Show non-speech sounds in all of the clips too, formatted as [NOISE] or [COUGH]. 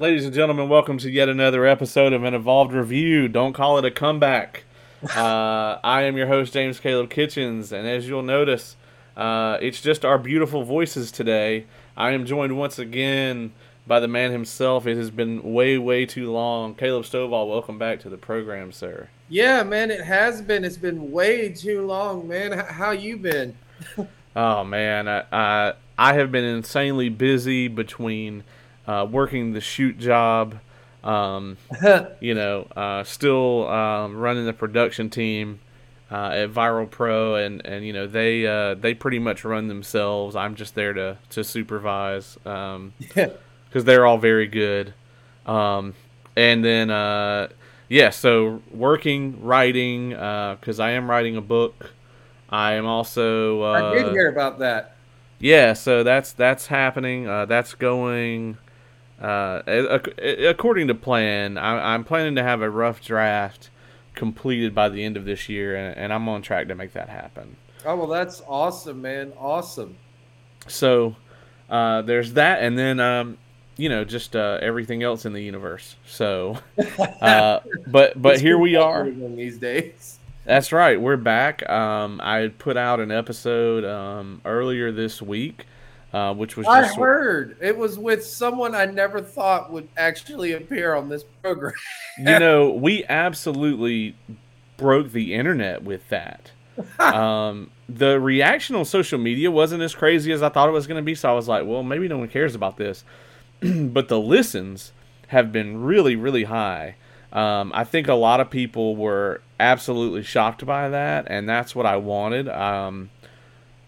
Ladies and gentlemen, welcome to yet another episode of an Evolved Review. Don't call it a comeback. Uh, I am your host, James Caleb Kitchens, and as you'll notice, uh, it's just our beautiful voices today. I am joined once again by the man himself. It has been way, way too long. Caleb Stovall, welcome back to the program, sir. Yeah, man, it has been. It's been way too long, man. H- how you been? [LAUGHS] oh man, I, I I have been insanely busy between uh, working the shoot job um, [LAUGHS] you know, uh, still um, running the production team uh, at Viral Pro, and, and you know they uh, they pretty much run themselves. I'm just there to to supervise because um, they're all very good. Um, and then uh, yeah, so working, writing because uh, I am writing a book. I am also I did hear about that. Yeah, so that's that's happening. that's going uh, according to plan, I, am planning to have a rough draft completed by the end of this year, and, and, I'm on track to make that happen. Oh well, that's awesome, man! Awesome. So uh, there's that, and then um, you know just uh, everything else in the universe. So, [LAUGHS] uh, but but here we are these days. That's right, we're back. Um, I put out an episode um, earlier this week uh, which was I heard it was with someone I never thought would actually appear on this program. you know, we absolutely broke the internet with that. [LAUGHS] um, the reaction on social media wasn't as crazy as I thought it was going to be, so I was like, well, maybe no one cares about this. [CLEARS THROAT] but the listens have been really, really high. Um, I think a lot of people were absolutely shocked by that, and that's what I wanted. Um,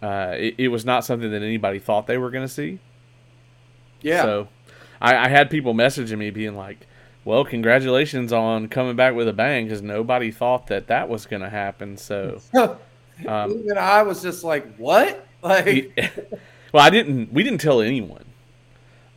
uh, it, it, was not something that anybody thought they were going to see. Yeah. So I, I, had people messaging me being like, well, congratulations on coming back with a bang because nobody thought that that was going to happen. So [LAUGHS] um, even I was just like, what? [LAUGHS] Like, [LAUGHS] well, I didn't, we didn't tell anyone.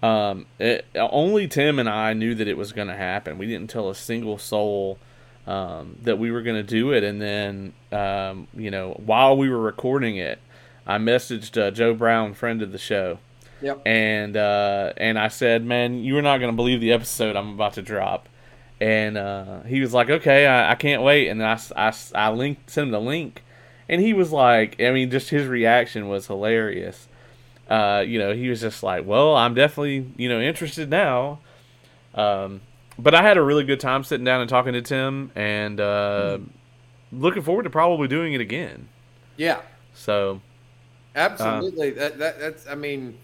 Um, it, only Tim and I knew that it was going to happen. We didn't tell a single soul um, that we were going to do it. And then, um, you know, while we were recording it, I messaged uh, Joe Brown, friend of the show. Yep. And uh, and I said, man, you are not going to believe the episode I'm about to drop. And uh, he was like, okay, I, I can't wait. And I, I, I linked, sent him the link. And he was like, I mean, just his reaction was hilarious. Uh, you know, he was just like, well, I'm definitely, you know, interested now. Um, but I had a really good time sitting down and talking to Tim and uh, mm. looking forward to probably doing it again. Yeah. So Absolutely. Uh, that, that that's I mean,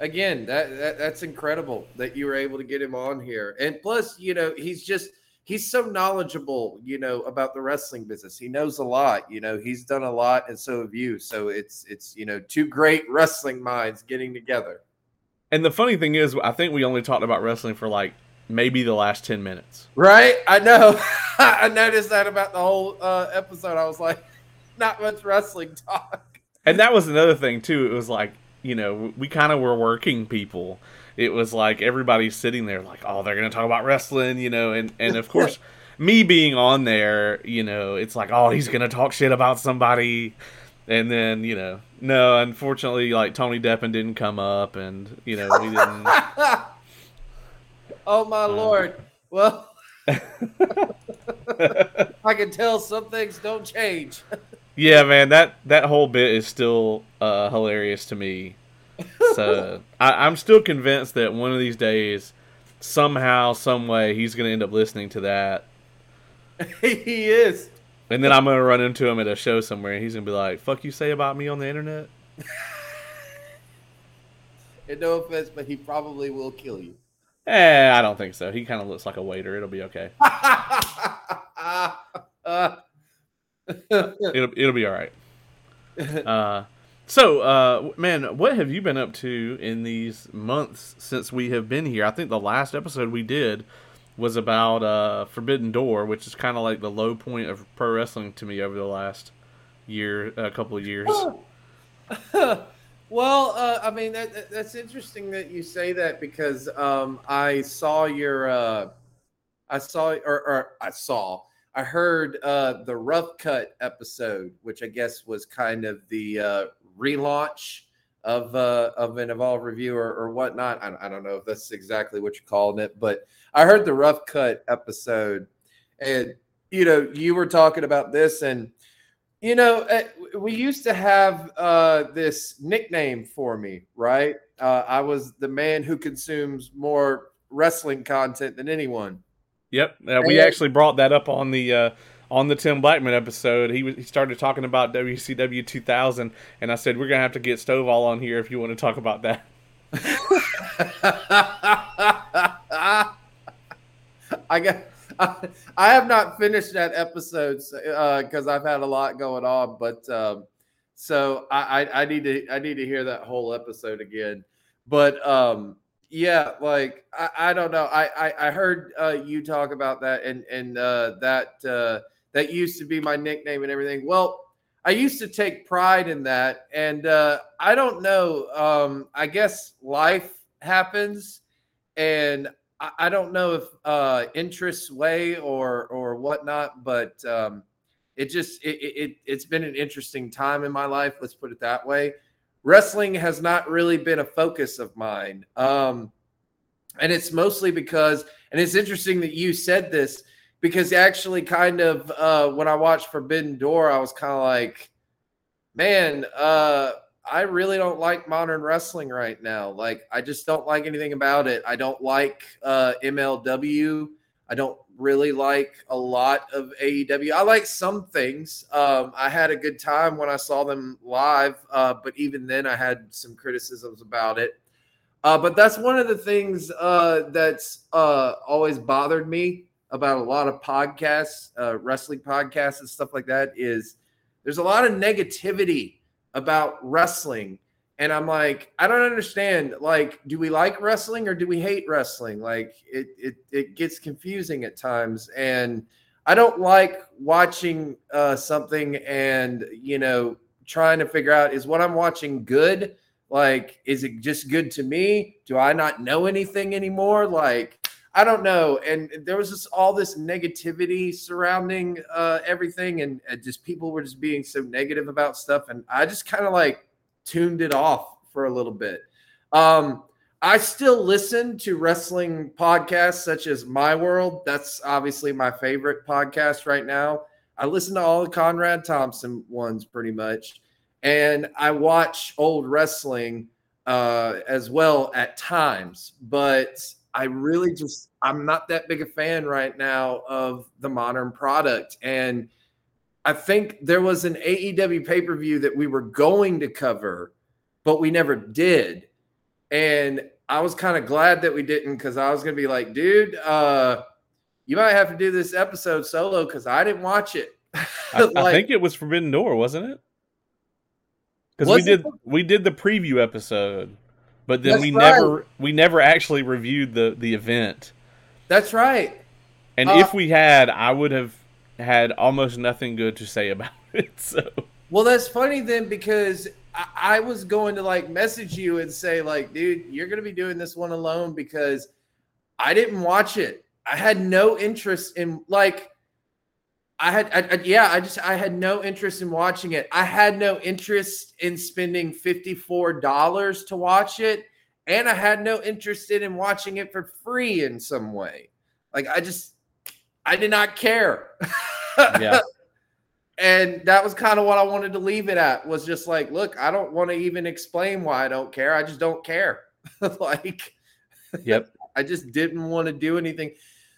again, that, that that's incredible that you were able to get him on here. And plus, you know, he's just he's so knowledgeable, you know, about the wrestling business. He knows a lot, you know, he's done a lot and so have you. So it's it's you know, two great wrestling minds getting together. And the funny thing is, I think we only talked about wrestling for like maybe the last 10 minutes. Right? I know. [LAUGHS] I noticed that about the whole uh, episode. I was like, [LAUGHS] not much wrestling talk and that was another thing too. It was like you know we kind of were working people. It was like everybody's sitting there like, oh, they're gonna talk about wrestling, you know, and and of course. [LAUGHS] me being on there, you know, it's like, oh, he's gonna talk shit about somebody, and then you know, no, unfortunately, like Tony Deppen didn't come up, and you know, we didn't. [LAUGHS] oh my um, lord! Well, [LAUGHS] I can tell some things don't change. Yeah, man, that that whole bit is still uh, hilarious to me. [LAUGHS] So I, am still convinced that one of these days, somehow, some way, he's going to end up listening to that. [LAUGHS] he is. And then I'm going to run into him at a show somewhere, and he's going to be like, "Fuck you say about me on the internet." [LAUGHS] and no offense, but he probably will kill you. Eh, I don't think so. He kind of looks like a waiter. It'll be okay. uh, [LAUGHS] it'll it'll be all right. [LAUGHS] Uh, so, uh, man, what have you been up to in these months since we have been here? I think the last episode we did was about uh, Forbidden Door, which is kind of like the low point of pro wrestling to me over the last year, a couple of years. [LAUGHS] well, uh, I mean that, that's interesting that you say that because um, I saw your, uh, I saw or, or I saw I heard uh, the Rough Cut episode, which I guess was kind of the uh, relaunch of uh, of an Evolved Review or, or whatnot. I, I don't know if that's exactly what you're calling it, but I heard the rough cut episode, and you know you were talking about this, and you know eh, we used to have uh, this nickname for me, right? Uh, I was the man who consumes more wrestling content than anyone. Yep, uh, we actually brought that up on the uh, on the Tim Blackman episode, he was, he started talking about WCW 2000, and I said we're gonna have to get Stovall on here if you want to talk about that. [LAUGHS] I got. I, I have not finished that episode because uh, I've had a lot going on, but um, so I, I, I need to I need to hear that whole episode again. But um, yeah, like I, I don't know. I I, I heard uh, you talk about that and and uh, that uh, that used to be my nickname and everything. Well, I used to take pride in that, and uh, I don't know. Um, I guess life happens, and I, I don't know if uh, interests way or or whatnot, but um, it just it, it it's been an interesting time in my life. Let's put it that way. Wrestling has not really been a focus of mine, um, and it's mostly because. And it's interesting that you said this because actually, kind of uh, when I watched Forbidden Door, I was kind of like, man, uh, I really don't like modern wrestling right now. Like, I just don't like anything about it. I don't like uh, MLW. I don't really like a lot of AEW. I like some things. Um, I had a good time when I saw them live, uh, but even then, I had some criticisms about it. Uh, but that's one of the things uh, that's uh, always bothered me about a lot of podcasts, uh, wrestling podcasts, and stuff like that is there's a lot of negativity about wrestling. And I'm like, I don't understand. Like, do we like wrestling or do we hate wrestling? Like, it it it gets confusing at times, and I don't like watching uh, something and you know trying to figure out is what I'm watching good. Like, is it just good to me? Do I not know anything anymore? Like, I don't know. And there was just all this negativity surrounding uh, everything, and, and just people were just being so negative about stuff. And I just kind of like tuned it off for a little bit. Um, I still listen to wrestling podcasts such as My World. That's obviously my favorite podcast right now. I listen to all the Conrad Thompson ones pretty much. And I watch old wrestling uh, as well at times. But I really just I'm not that big a fan right now of the modern product. And I think there was an AEW pay-per-view that we were going to cover, but we never did. And I was kind of glad that we didn't because I was gonna be like, dude, uh, you might have to do this episode solo because I didn't watch it. like, I, I, [LAUGHS] think it was Forbidden Door, wasn't it? Because we did it? we did the preview episode but then That's we right. never we never actually reviewed the the event. That's right. And uh, if we had, I would have had almost nothing good to say about [LAUGHS] it. So well, that's funny then because I, I was going to like message you and say like, dude, you're to be doing this one alone because I didn't watch it. I had no interest in like I had, I, I, yeah, I just, I had no interest in watching it. I had no interest in spending $54 to watch it. And I had no interest in watching it for free in some way. Like, I just, I did not care. yeah. [LAUGHS] and that was kind of what I wanted to leave it at was just like, look, I don't want to even explain why I don't care. I just don't care. [LAUGHS] like, yep. [LAUGHS] I just didn't want to do anything.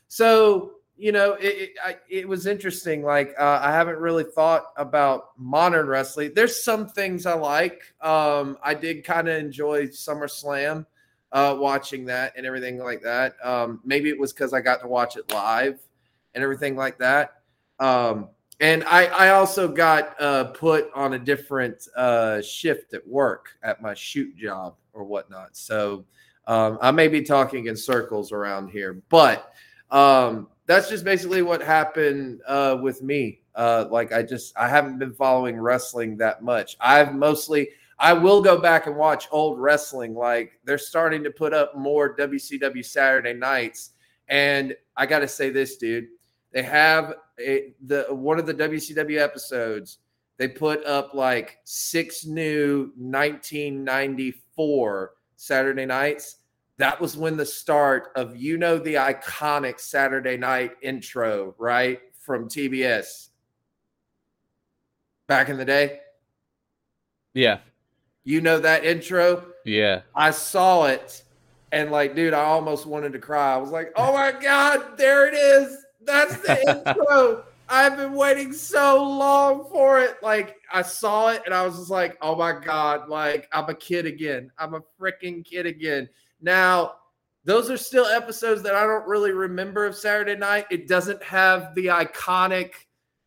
So, you know, it it, I, it was interesting. Like uh, I haven't really thought about modern wrestling. There's some things I like. Um, I did kind of enjoy SummerSlam, uh, watching that and everything like that. Um, maybe it was because I got to watch it live and everything like that. Um, and I, I also got uh, put on a different uh, shift at work at my shoot job or whatnot. So um, I may be talking in circles around here, but um, that's just basically what happened uh, with me. Uh, like I just I haven't been following wrestling that much. I've mostly I will go back and watch old wrestling. Like they're starting to put up more WCW Saturday nights, and I got to say this, dude. They have a, the one of the WCW episodes they put up like six new 1994 Saturday nights. That was when the start of you know the iconic Saturday night intro, right? From TBS back in the day. Yeah. You know that intro? Yeah. I saw it and like, dude, I almost wanted to cry. I was like, oh my God, there it is. That's the intro. I've been waiting so long for it. Like I saw it and I was just like, oh my God, like I'm a kid again. I'm a freaking kid again. Now, those are still episodes that I don't really remember of Saturday night. It doesn't have the iconic,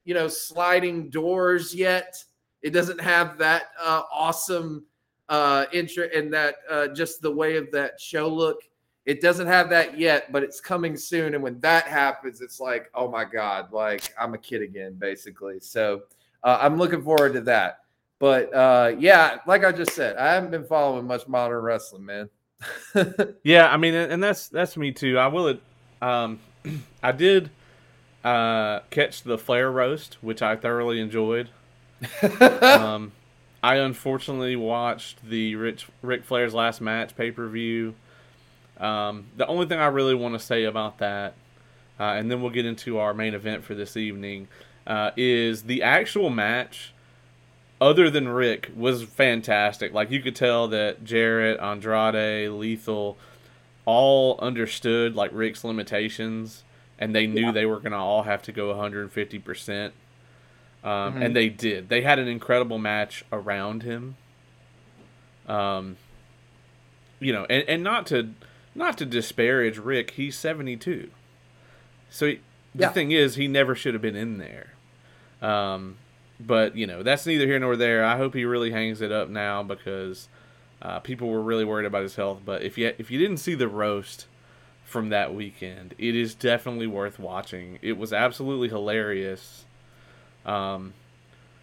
you know, sliding doors yet. It doesn't have that uh, awesome uh intro and that uh just the way of that show look it doesn't have that yet, but it's coming soon. And when that happens, it's like, oh my God, like I'm a kid again, basically. So uh, I'm looking forward to that. But uh, yeah, like I just said, I haven't been following much modern wrestling, man. [LAUGHS] yeah, I mean, and that's that's me too. I will. Um, [CLEARS THROAT] I did uh, catch the Flair roast, which I thoroughly enjoyed. [LAUGHS] um, I unfortunately watched the Rich Ric Flair's last match pay per view um, the only thing I really want to say about that, uh, and then we'll get into our main event for this evening, uh, is the actual match. Other than Ric, was fantastic. Like you could tell that Jarrett, Andrade, Lethal, all understood like Ric's limitations, and they knew yeah. they were gonna all have to go 150 percent. Um, mm-hmm. And they did. They had an incredible match around him. Um, you know, and, and not to not to disparage Ric, he's 72. So he, the yeah. thing is, he never should have been in there. Um, but you know, that's neither here nor there. I hope he really hangs it up now because uh, people were really worried about his health. But if you if you didn't see the roast from that weekend, it is definitely worth watching. It was absolutely hilarious. Um,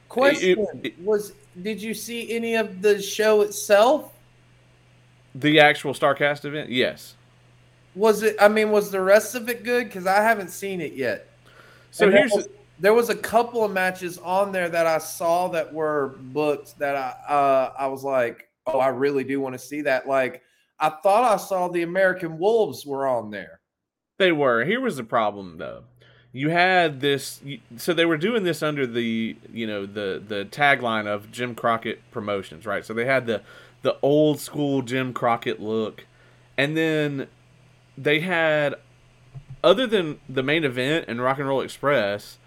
Question it, it, was: Did you see any of the show itself? The actual Starrcast event, yes. Was it? I mean, was the rest of it good? Because I haven't seen it yet. So and here's there was, there was, a couple of matches on there that I saw that were booked that I uh, I was like, oh, I really do want to see that. Like, I thought I saw the American Wolves were on there. They were. Here was the problem though. You had this, so they were doing this under the you know the the tagline of Jim Crockett Promotions, right? So they had the the old school Jim Crockett look. And then they had other than the main event and Rock and Roll Express,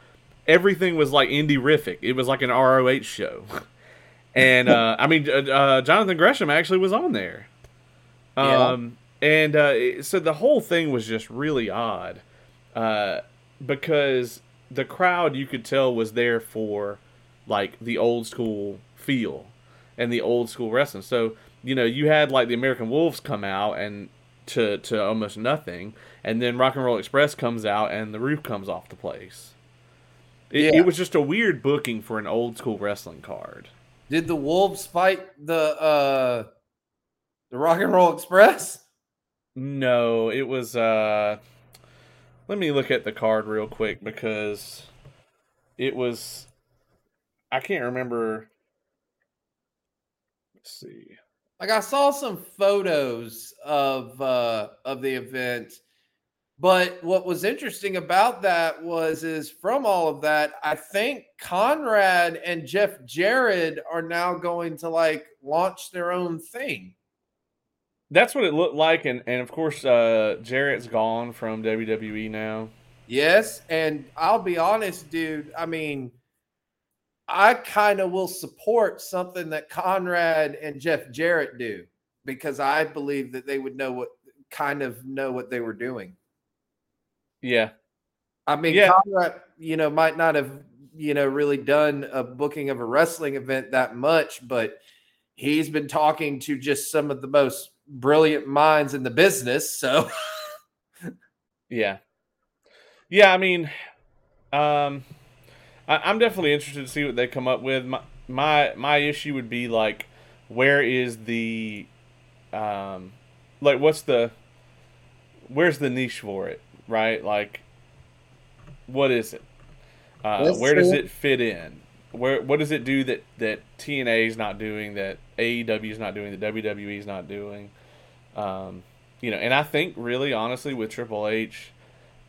everything was like indie rific. It was like an ROH show. [LAUGHS] and uh, I mean, uh, uh, Jonathan Gresham actually was on there. Um, yeah. And uh, so the whole thing was just really odd uh, because the crowd you could tell was there for like the old school feel and the old school wrestling. So you know you had like the American Wolves come out and to to almost nothing, and then Rock and Roll Express comes out and the roof comes off the place. It, yeah. it was just a weird booking for an old school wrestling card. Did the Wolves fight the uh the Rock and Roll Express? No, it was uh let me look at the card real quick because it was I can't remember Let's see. Like I saw some photos of uh of the event, but what was interesting about that was is from all of that, I think Conrad and Jeff Jarrett are now going to like launch their own thing. That's what it looked like, and and of course, uh Jarrett's gone from WWE now. Yes, and I'll be honest, dude. I mean, I kind of will support something that Conrad and Jeff Jarrett do because I believe that they would know what kind of know what they were doing. Yeah. I mean, yeah. Conrad, you know, might not have, you know, really done a booking of a wrestling event that much, but he's been talking to just some of the most brilliant minds in the business. So, [LAUGHS] yeah. Yeah. I mean, um, I, am definitely interested to see what they come up with. My my my issue would be like, where is the, um, like what's the, where's the niche for it, right? Like, what is it? Uh, where does it fit in? where what does it do that that TNA is not doing, that AEW is not doing, that WWE is not doing? Um, you know, and I think really honestly with Triple H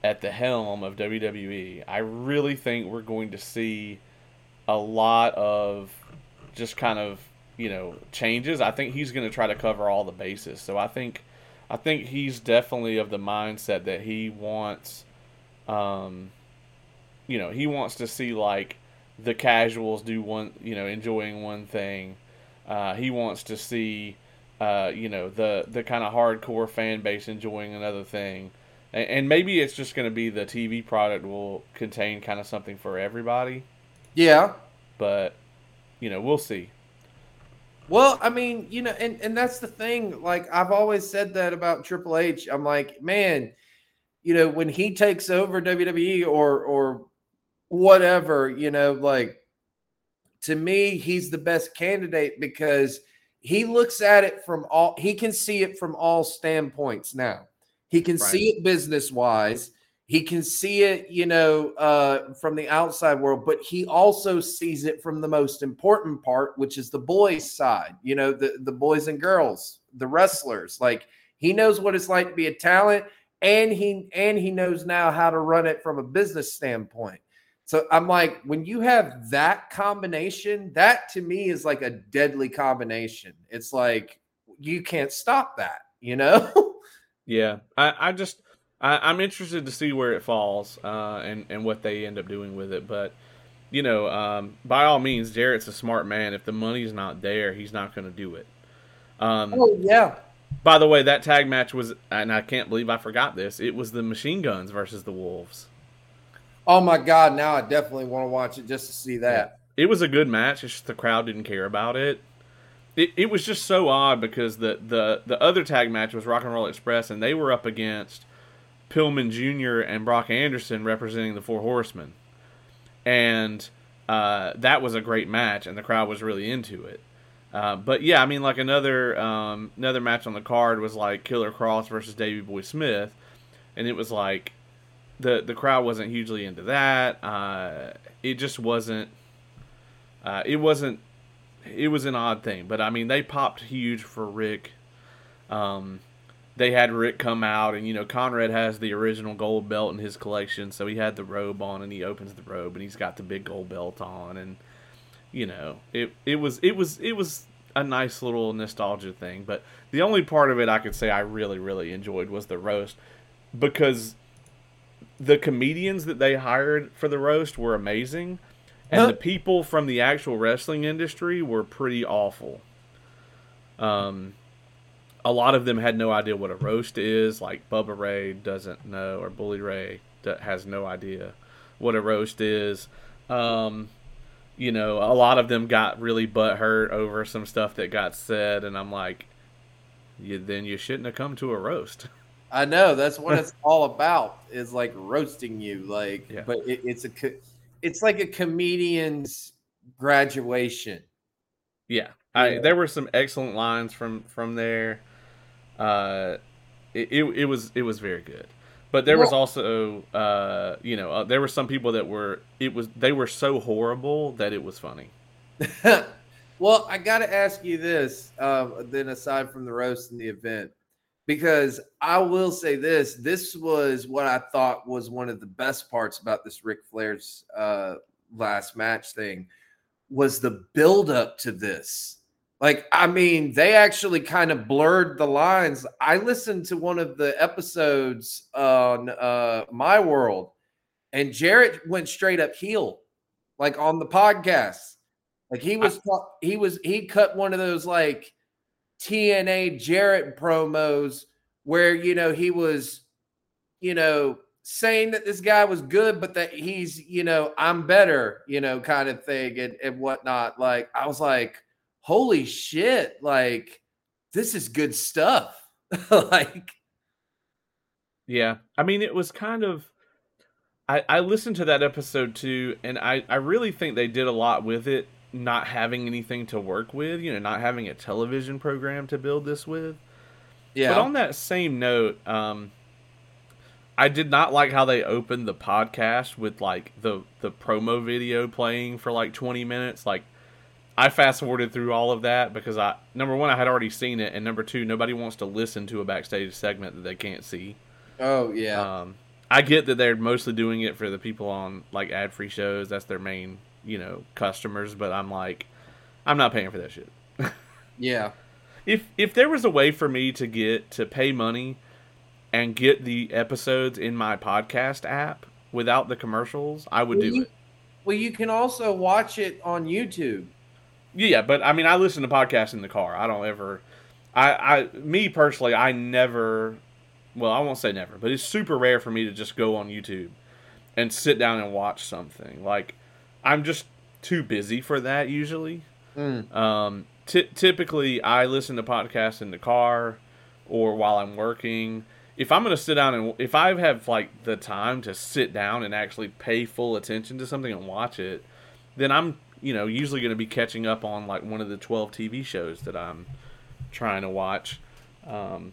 at the helm of WWE, I really think we're going to see a lot of just kind of you know changes. I think he's going to try to cover all the bases. So I think I think he's definitely of the mindset that he wants, um, you know, he wants to see like the casuals do one, you know, enjoying one thing. Uh, he wants to see, uh, you know, the the kind of hardcore fan base enjoying another thing, and, maybe it's just going to be the TV product will contain kind of something for everybody. Yeah, but you know, we'll see. Well, I mean, you know, and and that's the thing. Like I've always said that about Triple H. I'm like, man, you know, when he takes over WWE or or whatever, you know, like to me, he's the best candidate because he looks at it from all he can see it from all standpoints now. He can right. see it business wise. He can see it, you know, uh, from the outside world, but he also sees it from the most important part, which is the boys' side. You know, the the boys and girls, the wrestlers. Like he knows what it's like to be a talent, and he and he knows now how to run it from a business standpoint. So I'm like, when you have that combination, that to me is like a deadly combination. It's like you can't stop that, you know? [LAUGHS] yeah. I, I just I, am interested to see where it falls uh, and and what they end up doing with it. But you know, um, by all means, Jarrett's a smart man. If the money's not there, he's not going to do it. Um, oh yeah. By the way, that tag match was, and I can't believe I forgot this. It was the Machine Guns versus the Wolves. Oh my god! Now I definitely want to watch it just to see that. Yeah. It was a good match. It's just the crowd didn't care about it. It, it was just so odd because the, the the other tag match was Rock and Roll Express, and they were up against Pillman Jr. and Brock Anderson representing the Four Horsemen, and uh, that was a great match, and the crowd was really into it. Uh, but yeah, I mean, like another um, another match on the card was like Killer Kross versus Davey Boy Smith, and it was like the the crowd wasn't hugely into that. Uh, it just wasn't. Uh, it wasn't. It was an odd thing, but I mean, they popped huge for Ric. Um, they had Ric come out, and you know, Conrad has the original gold belt in his collection, so he had the robe on, and he opens the robe, and he's got the big gold belt on, and you know, it it was it was it was a nice little nostalgia thing. But the only part of it I could say I really really enjoyed was the roast because the comedians that they hired for the roast were amazing, and huh? the people from the actual wrestling industry were pretty awful. Um, a lot of them had no idea what a roast is. Like Bubba Ray doesn't know, or Bully Ray has no idea what a roast is. Um, you know, a lot of them got really butthurt over some stuff that got said, and I'm like, you, then you shouldn't have come to a roast. [LAUGHS] I know that's what it's all about. Is like roasting you, like, yeah. but it, it's a, it's like a comedian's graduation. Yeah, I, there were some excellent lines from from there. Uh, it, it, it was it was very good, but there well, was also uh, you know uh, there were some people that were it was they were so horrible that it was funny. [LAUGHS] well, I got to ask you this. Uh, then aside from the roast and the event, because I will say this: this was what I thought was one of the best parts about this Ric Flair's uh, last match thing was the build up to this. Like, I mean, they actually kind of blurred the lines. I listened to one of the episodes on uh, My World, and Jarrett went straight up heel, like on the podcast. Like he was, he was, he cut one of those like TNA Jarrett promos where you know he was, you know, saying that this guy was good, but that he's, you know, I'm better, you know, kind of thing and, and whatnot. Like I was like, holy shit, like this is good stuff. [LAUGHS] like Yeah. I mean it was kind of I, I listened to that episode too, and I, I really think they did a lot with it not having anything to work with, you know, not having a television program to build this with. Yeah. But on that same note, um, I did not like how they opened the podcast with like the the promo video playing for like 20 minutes. Like I fast forwarded through all of that because I number one I had already seen it, and number two nobody wants to listen to a backstage segment that they can't see. Oh yeah. Um, I get that they're mostly doing it for the people on like ad free shows. That's their main you know customers. But I'm like, I'm not paying for that shit. yeah. [LAUGHS] If if there was a way for me to get to pay money and get the episodes in my podcast app without the commercials, I would well, do you, it. Well, you can also watch it on YouTube. Yeah, but I mean, I listen to podcasts in the car. I don't ever. I, I, me personally, I never. Well, I won't say never, but it's super rare for me to just go on YouTube and sit down and watch something. Like, I'm just too busy for that usually. Mm. Um, t- typically, I listen to podcasts in the car or while I'm working if I'm going to sit down and if I have like the time to sit down and actually pay full attention to something and watch it, then I'm you know usually going to be catching up on like one of the 12 TV shows that I'm trying to watch. Um,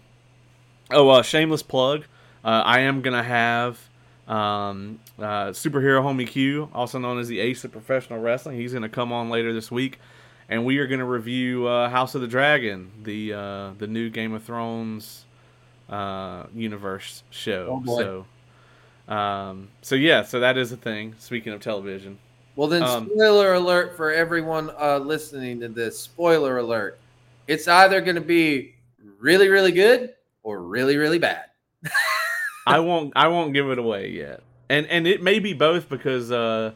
oh, uh, shameless plug. Uh, I am going to have um, uh, superhero homie Q, also known as the Ace of Professional Wrestling. He's going to come on later this week, and we are going to review uh, House of the Dragon, the uh, the new Game of Thrones uh, universe show. Oh so, um, so yeah, so that is a thing. Speaking of television. Well, then, um, spoiler alert for everyone uh, listening to this. Spoiler alert: it's either going to be really, really good or really, really bad. [LAUGHS] I won't. I won't give it away yet, and and it may be both because uh,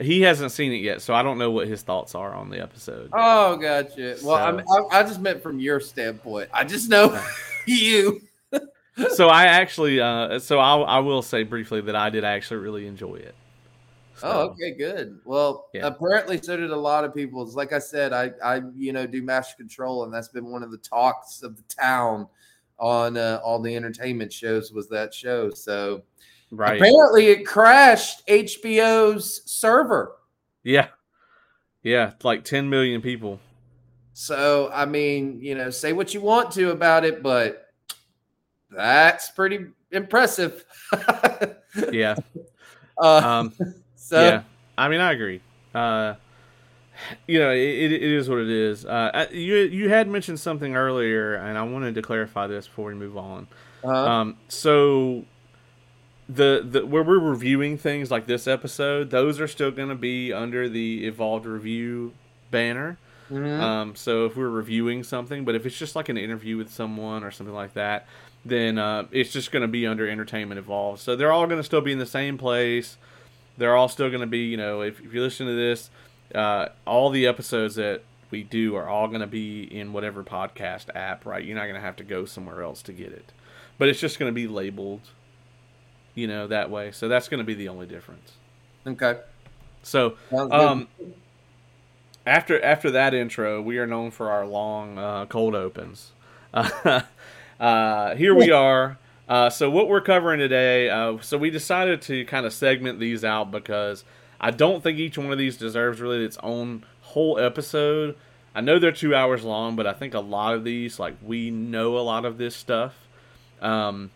he hasn't seen it yet, so I don't know what his thoughts are on the episode. Oh, gotcha. Well, so, I, I just meant from your standpoint. I just know [LAUGHS] you. [LAUGHS] so I actually, uh, so I, I will say briefly that I did actually really enjoy it. So, oh, okay, good. Well, yeah. apparently so did a lot of people. It's like I said, I, I, you know, do master control, and that's been one of the talks of the town on uh, all the entertainment shows was that show. So, right. Apparently, it crashed HBO's server. Yeah, yeah, like ten million people. So, I mean, you know, say what you want to about it, but that's pretty impressive. [LAUGHS] yeah. Uh, um, [LAUGHS] so, yeah, I mean, I agree. Uh, you know, it, it is what it is. Uh, you you had mentioned something earlier, and I wanted to clarify this before we move on. Uh-huh. Um, so the the where we're reviewing things like this episode, those are still going to be under the Evolved Review banner. Mm-hmm. Um, so if we're reviewing something, but if it's just like an interview with someone or something like that, then uh, it's just going to be under Entertainment Evolved. So they're all going to still be in the same place. They're all still going to be, you know, if, if you listen to this, uh, all the episodes that we do are all going to be in whatever podcast app, right? You're not going to have to go somewhere else to get it. But it's just going to be labeled, you know, that way. So that's going to be the only difference. Okay. So, um, after after that intro, we are known for our long uh, cold opens. [LAUGHS] Uh, here we are. Uh, so what we're covering today. Uh, so we decided to kind of segment these out because I don't think each one of these deserves really its own whole episode. I know they're two hours long, but I think a lot of these, like we know a lot of this stuff. Um,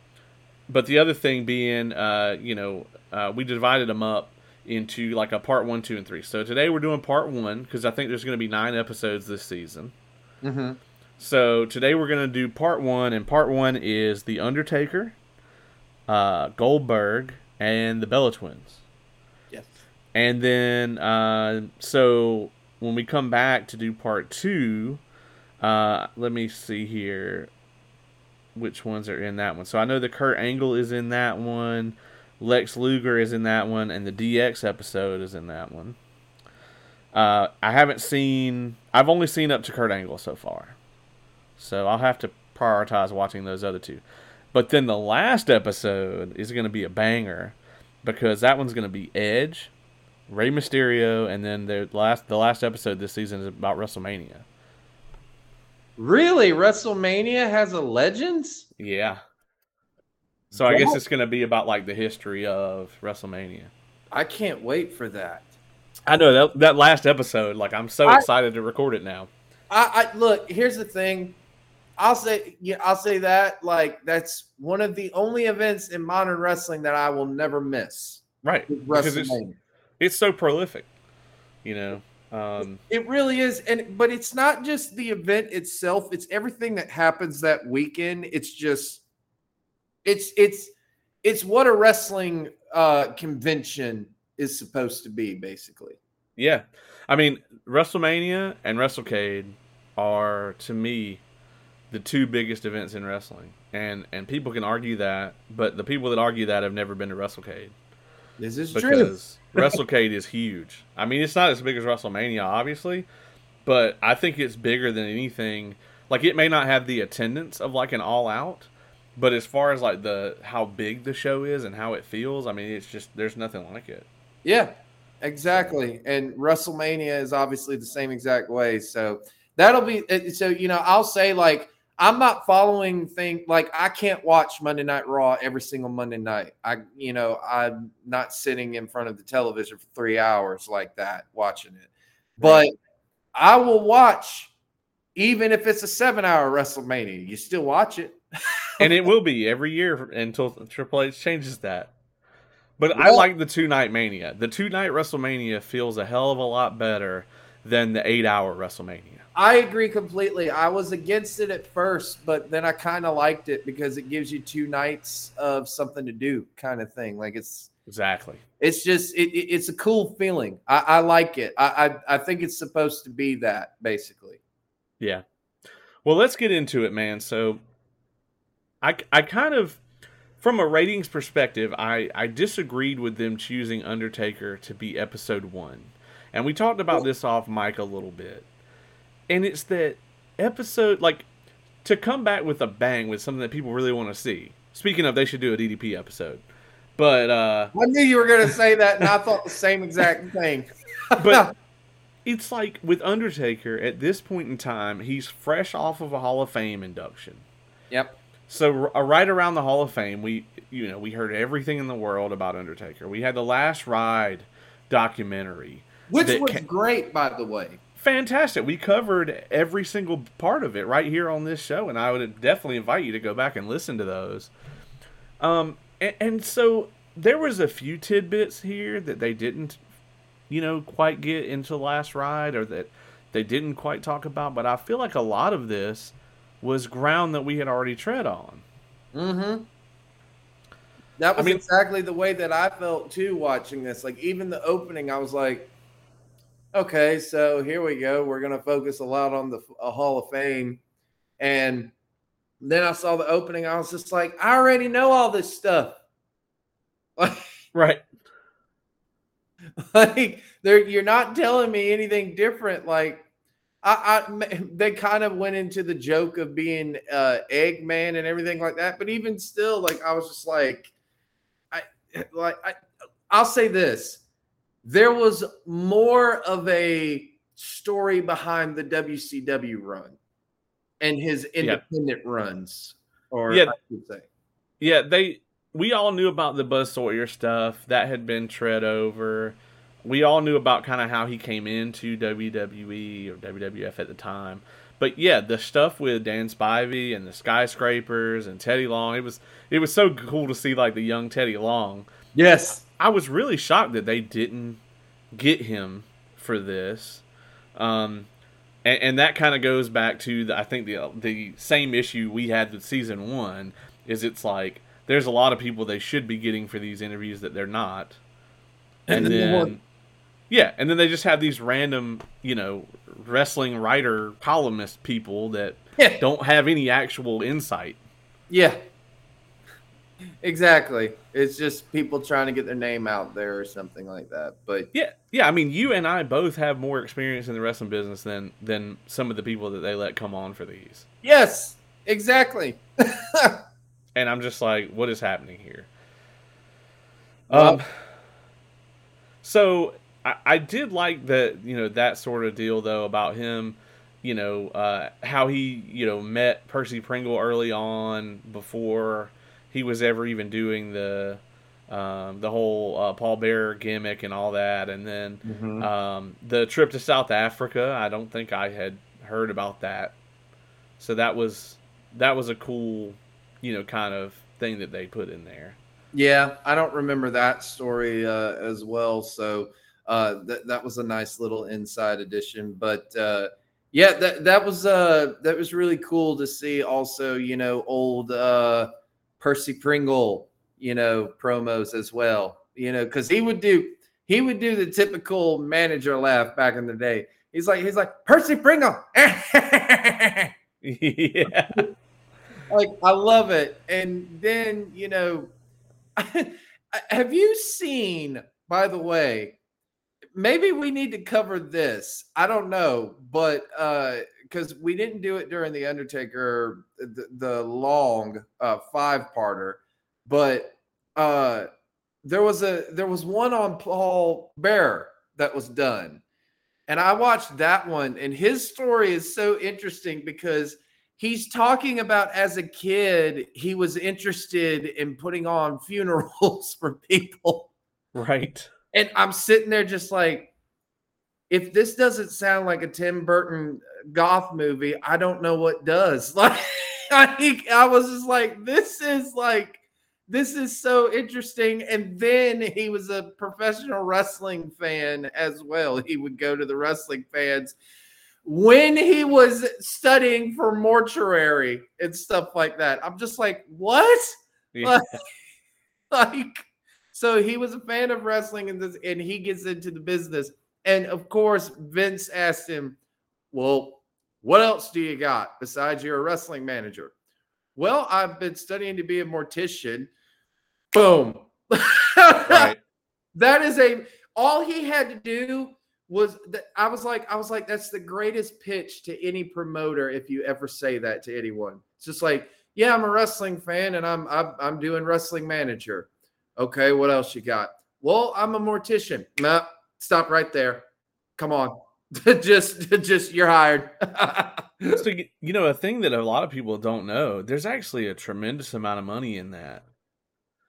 but the other thing being, uh, you know, uh, we divided them up into like a part one, two, and three. So today we're doing part one because I think there's going to be nine episodes this season. Mm-hmm. So today we're going to do part one, and part one is The Undertaker, uh, Goldberg, and the Bella Twins. Yes. And then, uh, so when we come back to do part two, uh, let me see here which ones are in that one. So I know the Kurt Angle is in that one, Lex Luger is in that one, and the DX episode is in that one. Uh, I haven't seen. I've only seen up to Kurt Angle so far. So I'll have to prioritize watching those other two. But then the last episode is going to be a banger because that one's going to be Edge, Rey Mysterio, and then the last the last episode this season is about WrestleMania. Really, WrestleMania has a Legends? Yeah. So what? I guess it's going to be about like the history of WrestleMania. I can't wait for that. I know that that last episode. Like I'm so I, excited to record it now. I, I look. Here's the thing. I'll say yeah, I'll say that like that's one of the only events in modern wrestling that I will never miss. Right. Because it's, it's so prolific. You know. Um, it really is, and but it's not just the event itself; it's everything that happens that weekend. It's just, it's it's it's what a wrestling uh, convention is supposed to be, basically. Yeah, I mean, WrestleMania and WrestleCade are to me the two biggest events in wrestling, and and people can argue that, but the people that argue that have never been to WrestleCade. This is because true. WrestleCade is huge. I mean, it's not as big as WrestleMania, obviously, but I think it's bigger than anything. Like, it may not have the attendance of like an All Out, but as far as like the how big the show is and how it feels, I mean, it's just there's nothing like it. Yeah, exactly. And WrestleMania is obviously the same exact way. So that'll be so. You know, I'll say like I'm not following thing like I can't watch Monday Night Raw every single Monday night. I you know I'm not sitting in front of the television for three hours like that watching it, but I will watch even if it's a seven hour WrestleMania. You still watch it, [LAUGHS] and it will be every year until Triple H changes that. But well, I like the two night Mania. The two night WrestleMania feels a hell of a lot better than the eight hour WrestleMania. I agree completely. I was against it at first, but then I kind of liked it because it gives you two nights of something to do, kind of thing. Like it's exactly. It's just it, it, it's a cool feeling. I, I like it. I, I I think it's supposed to be that basically. Yeah. Well, let's get into it, man. So, I I kind of from a ratings perspective, I I disagreed with them choosing Undertaker to be episode one, and we talked about this off mic a little bit and it's that episode like to come back with a bang with something that people really want to see. Speaking of, they should do a DDP episode. But uh I knew you were going to say that, and I thought the same exact thing. [LAUGHS] but [LAUGHS] it's like with Undertaker at this point in time, he's fresh off of a Hall of Fame induction. Yep. So uh, right around the Hall of Fame, we you know we heard everything in the world about Undertaker. We had the Last Ride documentary, which was ca- great, by the way fantastic. We covered every single part of it right here on this show, and I would definitely invite you to go back and listen to those. Um, and, and so there was a few tidbits here that they didn't, you know, quite get into last ride, or that they didn't quite talk about. But I feel like a lot of this was ground that we had already tread on. Mm-hmm. That was I mean, exactly the way that I felt too watching this. Like even the opening, I was like, okay, so here we go. We're going to focus a lot on the Hall of Fame. And then I saw the opening. I was just like, I already know all this stuff. [LAUGHS] right. Like, you're not telling me anything different. Like, I, I, [LAUGHS] they kind of went into the joke of being uh, Eggman and everything like that. But even still, like, I was just like, I like, I, I'll say this there was more of a story behind the WCW run and his independent yeah. runs, or yeah, yeah, they we all knew about the Buzz Sawyer stuff that had been tread over. We all knew about kind of how he came into WWE or WWF at the time. But yeah, the stuff with Dan Spivey and the skyscrapers and Teddy Long, it was it was so cool to see like the young Teddy Long. Yes. I was really shocked that they didn't get him for this. Um, and, and that kind of goes back to the, I think the the same issue we had with season one is it's like there's a lot of people they should be getting for these interviews that they're not, and, and then, then yeah, and then they just have these random you know wrestling writer columnist people that yeah. don't have any actual insight. Yeah, Exactly. It's just people trying to get their name out there or something like that. But yeah, yeah. I mean, you and I both have more experience in the wrestling business than than some of the people that they let come on for these. Yes, exactly. [LAUGHS] and I'm just like, what is happening here? Well, um. So I, I did like that, you know, that sort of deal though about him you know uh, how he you know met Percy Pringle early on before he was ever even doing the um, the whole uh, Paul Bearer gimmick and all that, and then mm-hmm. um, the trip to South Africa. I don't think I had heard about that, so that was that was a cool, you know, kind of thing that they put in there. Yeah, I don't remember that story uh, as well. So uh, that that was a nice little inside edition. But uh, yeah, that that was uh, that was really cool to see. Also, you know, old uh, Percy Pringle, you know, promos as well. You know, because he would do he would do the typical manager laugh back in the day. He's like he's like Percy Pringle. [LAUGHS] yeah. [LAUGHS] like I love it. And then, you know, [LAUGHS] have you seen, by the way, maybe we need to cover this. I don't know, but uh because we didn't do it during the Undertaker the, the long uh five parter, but uh there was a there was one on Paul Bearer that was done. And I watched that one, and his story is so interesting because he's talking about as a kid, he was interested in putting on funerals [LAUGHS] for people. Right. And I'm sitting there just like, if this doesn't sound like a Tim Burton goth movie, I don't know what does. [LAUGHS] Like, I, I was just like, this is like, this is so interesting. And then he was a professional wrestling fan as well. He would go to the wrestling fans when he was studying for mortuary and stuff like that. I'm just like, what? Yeah. Like, [LAUGHS] like, so he was a fan of wrestling and this, and he gets into the business. And of course, Vince asked him, Well, what else do you got besides you're a wrestling manager? Well, I've been studying to be a mortician. Boom. right. [LAUGHS] That is a all he had to do was that I was like, I was like, that's the greatest pitch to any promoter if you ever say that to anyone. It's just like, yeah, I'm a wrestling fan and I'm I'm, I'm doing wrestling manager. Okay, what else you got? Well, I'm a mortician. Nah, stop right there. Come on. [LAUGHS] just just you're hired. [LAUGHS] so you know a thing that a lot of people don't know, there's actually a tremendous amount of money in that.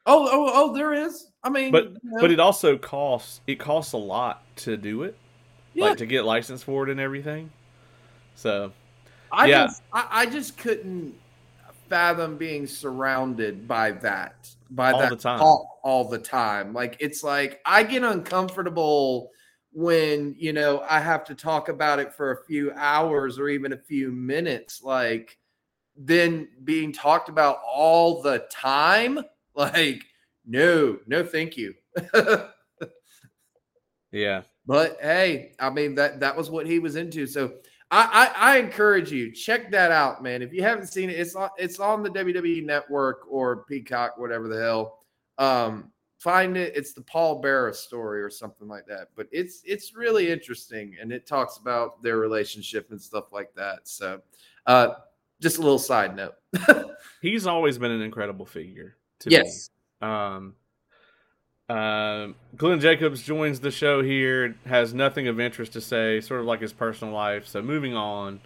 Oh, oh, oh, there is. I mean, but you know. but it also costs. It costs a lot to do it yeah. like to get licensed for it and everything. So, I yeah, just, I, I, just couldn't fathom being surrounded by that by all that the time. All, all the time. Like it's like I get uncomfortable when you know I have to talk about it for a few hours or even a few minutes. Like then being talked about all the time. [LAUGHS] Like no, no, thank you. [LAUGHS] yeah, but hey, I mean that that was what he was into. So I, I, I encourage you check that out, man. If you haven't seen it, it's on it's on the WWE Network or Peacock, whatever the hell. Um, find it. It's the Paul Bearer story or something like that. But it's it's really interesting, and it talks about their relationship and stuff like that. So, uh, just a little side note. [LAUGHS] He's always been an incredible figure. To yes. Me. Um, uh, Glenn Jacobs joins the show here, has nothing of interest to say, sort of like his personal life. So moving on.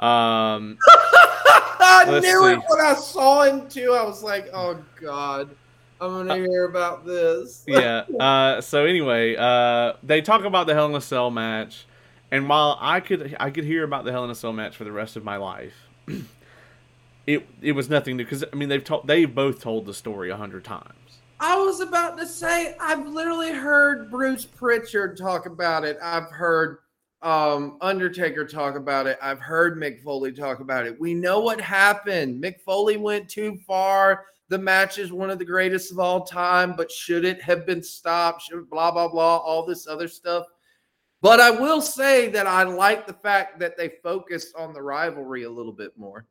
Um, [LAUGHS] I knew see. it when I saw him too. I was like, oh God. I'm gonna uh, hear about this. [LAUGHS] yeah. Uh, so anyway, uh, they talk about the Hell in a Cell match, and while I could I could hear about the Hell in a Cell match for the rest of my life, [CLEARS THROAT] it it was nothing new because I mean they've told they've both told the story a hundred times. I was about to say, I've literally heard Bruce Pritchard talk about it. I've heard um, Undertaker talk about it. I've heard Mick Foley talk about it. We know what happened. Mick Foley went too far. The match is one of the greatest of all time, but should it have been stopped? Should blah blah blah, all this other stuff. But I will say that I like the fact that they focused on the rivalry a little bit more.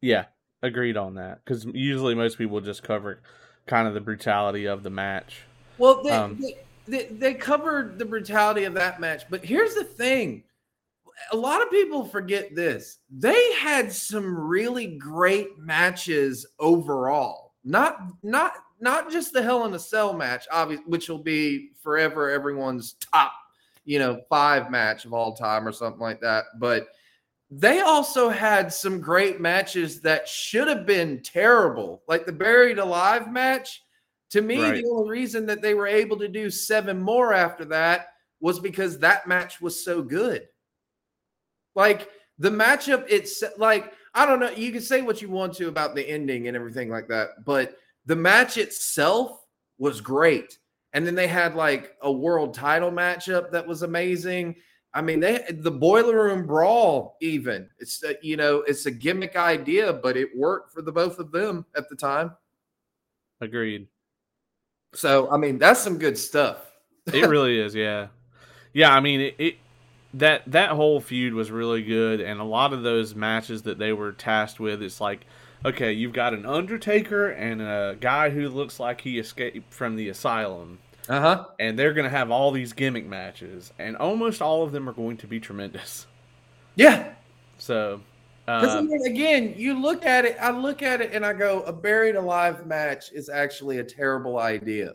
Yeah, agreed on that. Because usually most people just cover kind of the brutality of the match. Well, they, um, they, they, they covered the brutality of that match, but here's the thing. A lot of people forget this. They had some really great matches overall. Not not not just the Hell in a Cell match, obviously, which will be forever everyone's top, you know, five match of all time or something like that. But they also had some great matches that should have been terrible, like the Buried Alive match. To me, right. the only reason that they were able to do seven more after that was because that match was so good. Like the matchup, it's like I don't know. You can say what you want to about the ending and everything like that, but the match itself was great. And then they had like a world title matchup that was amazing. I mean, they the boiler room brawl. Even it's a, you know it's a gimmick idea, but it worked for the both of them at the time. Agreed. So I mean, that's some good stuff. [LAUGHS] it really is, yeah, yeah. I mean, it, it that that whole feud was really good, and a lot of those matches that they were tasked with, it's like, okay, you've got an Undertaker and a guy who looks like he escaped from the asylum uh-huh. And they're going to have all these gimmick matches, and almost all of them are going to be tremendous. Yeah. So, uh, I mean, again, you look at it, I look at it and I go, a buried alive match is actually a terrible idea.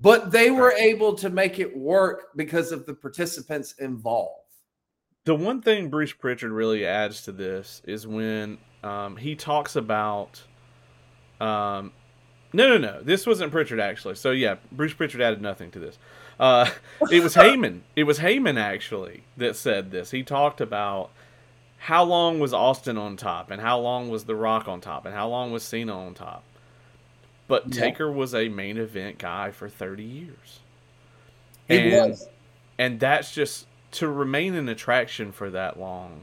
But they were able to make it work because of the participants involved. The one thing Bruce Pritchard really adds to this is when um, he talks about um, no, no, no. This wasn't Pritchard actually. So yeah, Bruce Pritchard added nothing to this. Uh, [LAUGHS] it was Heyman. It was Heyman actually that said this. He talked about how long was Austin on top, and how long was The Rock on top, and how long was Cena on top. But yeah. Taker was a main event guy for thirty years. He and, was, and that's just to remain an attraction for that long,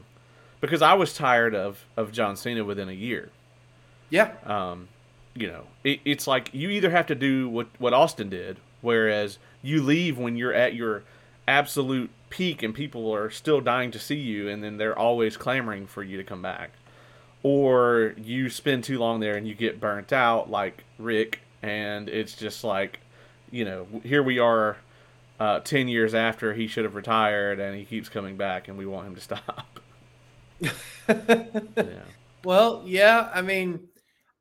because I was tired of of John Cena within a year. Yeah. Um, you know, it, it's like you either have to do what what Austin did, whereas you leave when you're at your absolute peak and people are still dying to see you, and then they're always clamoring for you to come back, or you spend too long there and you get burnt out like Ric, and it's just like, you know, here we are. Uh, 10 years after he should have retired and he keeps coming back and we want him to [LAUGHS] stop [LAUGHS] yeah. well yeah i mean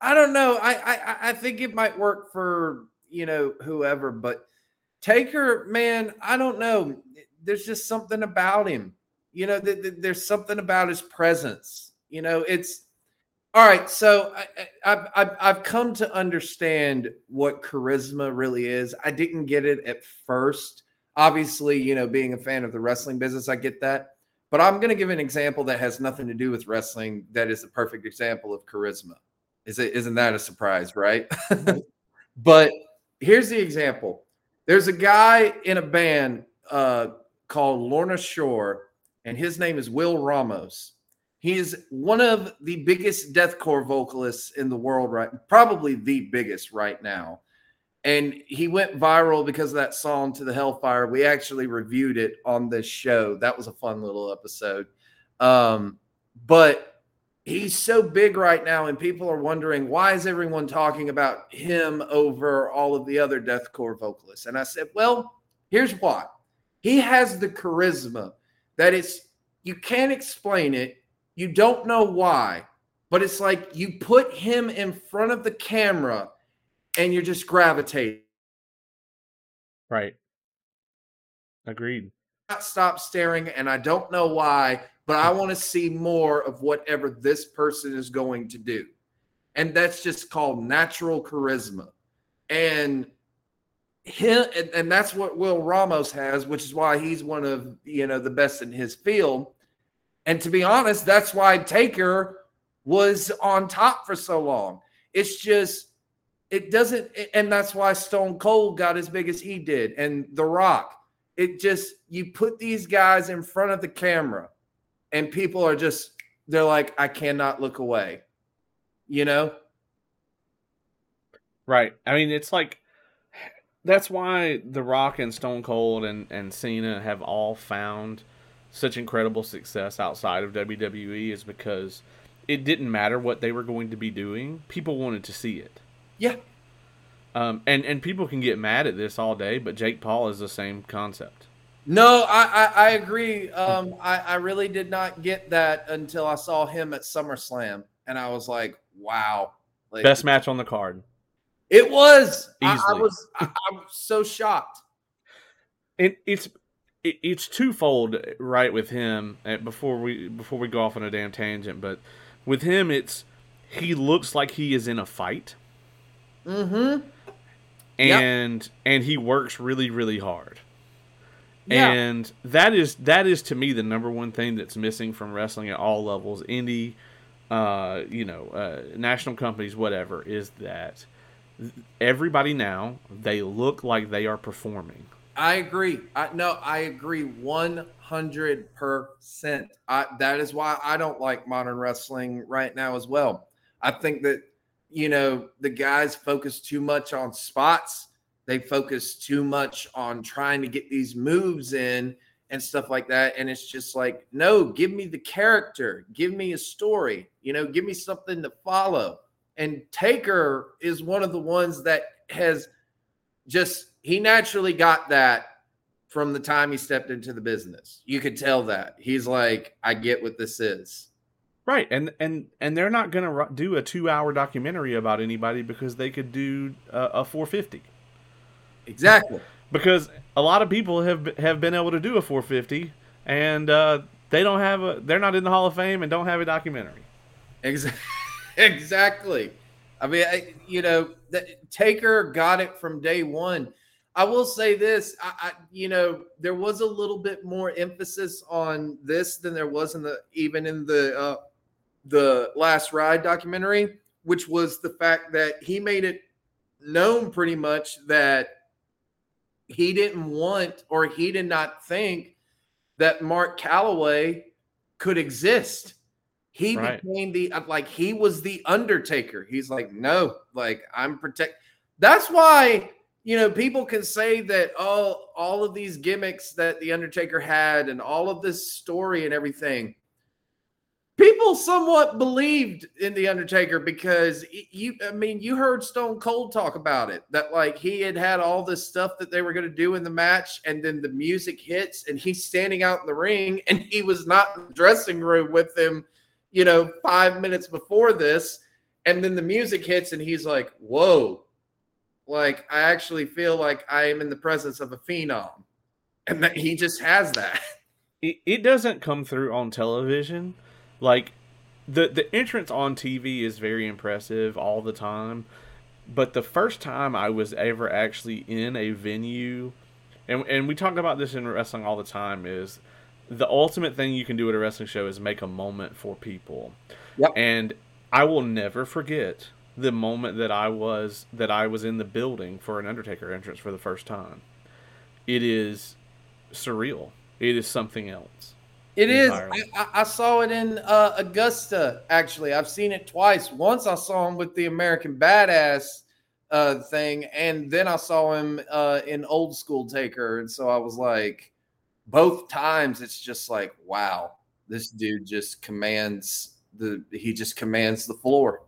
I don't know. I, I I think it might work for you know whoever, but Taker, man, I don't know. There's just something about him. You know, th- th- there's something about his presence. You know, it's all right. So I, I, I've come to understand what charisma really is. I didn't get it at first. Obviously, you know, being a fan of the wrestling business, I get that. But I'm going to give an example that has nothing to do with wrestling. That is the perfect example of charisma. Is it isn't that a surprise, right? [LAUGHS] but here's the example. There's a guy in a band uh, called Lorna Shore, and his name is Will Ramos. He is one of the biggest deathcore vocalists in the world, right? Probably the biggest right now. And he went viral because of that song to the Hellfire. We actually reviewed it on this show. That was a fun little episode. Um, but he's so big right now, and people are wondering why is everyone talking about him over all of the other deathcore vocalists? And I said, well, here's why. He has the charisma that it's you can't explain it, you don't know why, but it's like you put him in front of the camera and you're just gravitating. Right. Agreed. Not stop staring, and I don't know why, but I want to see more of whatever this person is going to do. And that's just called natural charisma. And him and, and that's what Will Ramos has, which is why he's one of you know the best in his field. And to be honest, that's why Taker was on top for so long. It's just it doesn't and that's why Stone Cold got as big as he did and The Rock. It just you put these guys in front of the camera and people are just they're like i cannot look away you know? Right. I mean it's like that's why the rock and stone cold and and cena have all found such incredible success outside of wwe is because it didn't matter what they were going to be doing. People wanted to see it. Yeah. Um, and and people can get mad at this all day, but Jake Paul is the same concept. No, I, I, I agree. Um, I, I really did not get that until I saw him at SummerSlam, and I was like, wow. Like, Best match on the card. It was. I, I, was. I, I, was so shocked. It, it's it, it's twofold, right? With him, eh, before we before we go off on a damn tangent, but with him, it's he looks like he is in a fight. Mm-hmm. And yep. and he works really really hard. Yeah. And that is that is to me the number one thing that's missing from wrestling at all levels, indie, uh, you know, uh, national companies, whatever, is that everybody now they look like they are performing. I agree. I no, I agree one hundred percent. That is why I don't like modern wrestling right now as well. I think that you know the guys focus too much on spots. They focus too much on trying to get these moves in and stuff like that. And it's just like, no, give me the character, give me a story, you know, give me something to follow. And Taker is one of the ones that has just, he naturally got that from the time he stepped into the business. You could tell that. He's like, I get what this is. Right. And and and they're not going to do a 2-hour documentary about anybody because they could do a, a 450. Exactly. because a lot of people have have been able to do a 450 and uh, they don't have a they're not in the Hall of Fame and don't have a documentary. Exactly. [LAUGHS] exactly. I mean, I, you know, the, Taker got it from day one. I will say this, I, I, you know, there was a little bit more emphasis on this than there was in the even in the uh, the last ride documentary, which was the fact that he made it known pretty much that he didn't want or he did not think that Mark Calloway could exist. He right. became the uh, like he was the Undertaker. He's like, no, like I'm protect. That's why you know people can say that oh, all of these gimmicks that the Undertaker had and all of this story and everything people somewhat believed in the Undertaker because you, I mean, you heard Stone Cold talk about it that like he had had all this stuff that they were going to do in the match, and then the music hits, and he's standing out in the ring, and he was not in the dressing room with them, you know, five minutes before this, and then the music hits, and he's like, "Whoa." Like I actually feel like I am in the presence of a phenom, and that he just has that. It, it doesn't come through on television, like the the entrance on TV is very impressive all the time, but the first time I was ever actually in a venue, and and we talk about this in wrestling all the time, is the ultimate thing you can do at a wrestling show is make a moment for people. Yep. And I will never forget the moment that I was that I was in the building for an Undertaker entrance for the first time. It is surreal. It is something else. It is. I, I, saw it in uh, Augusta. Actually, I've seen it twice. Once I saw him with the American Badass uh, thing, and then I saw him uh, in Old School Taker, and so I was like, both times it's just like, wow, this dude just commands the. He just commands the floor.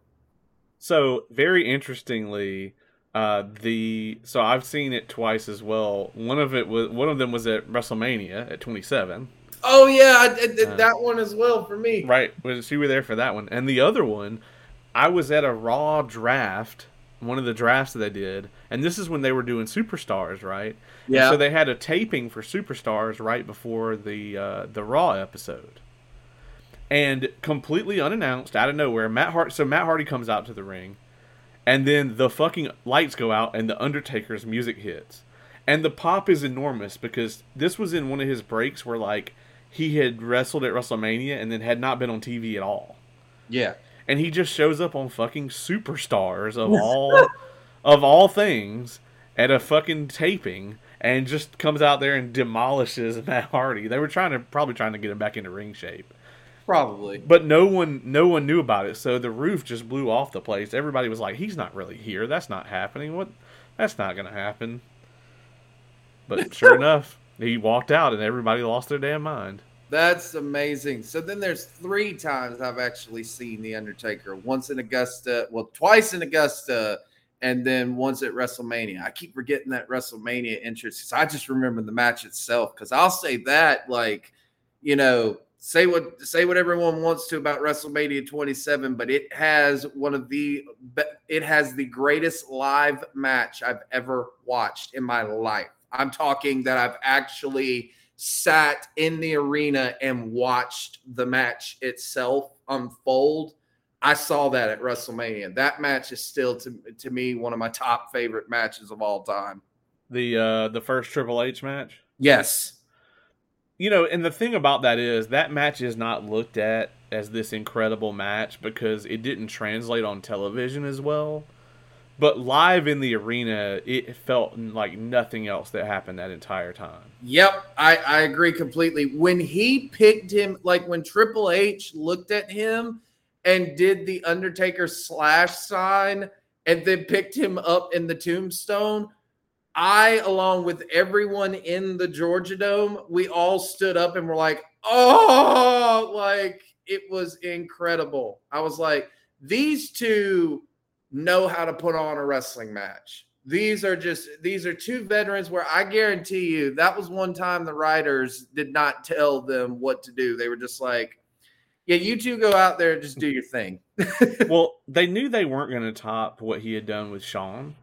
So very interestingly, uh, the so I've seen it twice as well. One of it was one of them was at WrestleMania at 27 Oh yeah, I did uh, that one as well for me. Right, was you were there for that one, and the other one, I was at a Raw draft, one of the drafts that they did, and this is when they were doing Superstars, right? Yeah. And so they had a taping for Superstars right before the uh, the Raw episode, and completely unannounced, out of nowhere, Matt Hart. So Matt Hardy comes out to the ring, and then the fucking lights go out, and the Undertaker's music hits. And the pop is enormous because this was in one of his breaks where like he had wrestled at WrestleMania and then had not been on TV at all. Yeah. And he just shows up on fucking superstars of [LAUGHS] all of all things at a fucking taping and just comes out there and demolishes [LAUGHS] Matt Hardy. They were trying to probably trying to get him back into ring shape. Probably. But no one no one knew about it, so the roof just blew off the place. Everybody was like, He's not really here. That's not happening. What that's not gonna happen. But sure [LAUGHS] enough, he walked out and everybody lost their damn mind. That's amazing. So then there's three times I've actually seen The Undertaker. Once in Augusta, well, twice in Augusta, and then once at WrestleMania. I keep forgetting that WrestleMania entrance because I just remember the match itself. Because I'll say that, like, you know, say what say what everyone wants to about WrestleMania 27, but it has one of the it has the greatest live match I've ever watched in my life. I'm talking that I've actually sat in the arena and watched the match itself unfold. I saw that at WrestleMania. That match is still to to me one of my top favorite matches of all time. The uh the first Triple H match? Yes. You know, and the thing about that is that match is not looked at as this incredible match because it didn't translate on television as well. But live in the arena, it felt like nothing else that happened that entire time. Yep, I, I agree completely. When he picked him, like when Triple H looked at him and did the Undertaker slash sign and then picked him up in the tombstone, I, along with everyone in the Georgia Dome, we all stood up and were like, oh, like it was incredible. I was like, these two know how to put on a wrestling match. These are just these are two veterans where I guarantee you that was one time the writers did not tell them what to do. They were just like, yeah, you two go out there and just do your thing. [LAUGHS] well, they knew they weren't going to top what he had done with Shawn,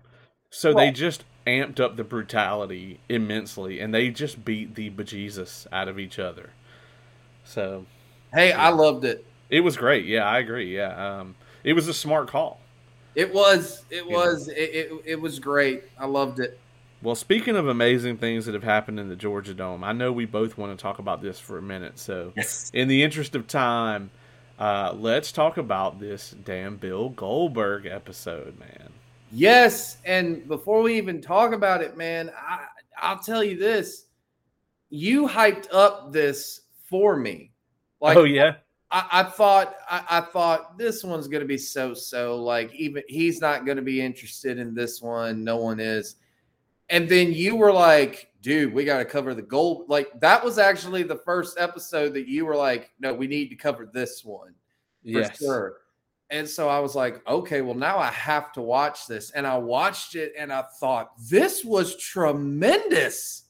So well, they just amped up the brutality immensely and they just beat the bejesus out of each other. So, hey, yeah. I loved it. It was great. Yeah, I agree. Yeah. Um, it was a smart call. It was. It was. It, it, it was great. I loved it. Well, speaking of amazing things that have happened in the Georgia Dome, I know we both want to talk about this for a minute. So, yes. in the interest of time, uh, let's talk about this damn Bill Goldberg episode, man. Yes, and before we even talk about it, man, I, I'll tell you this: you hyped up this for me. Like, oh yeah, I, I thought I, I, thought this one's going to be so so. Like even he's not going to be interested in this one. No one is. And then you were like, dude, we got to cover the gold. Like that was actually the first episode that you were like, no, we need to cover this one for yes. sure. And so I was like, okay, well, now I have to watch this. And I watched it and I thought, this was tremendous.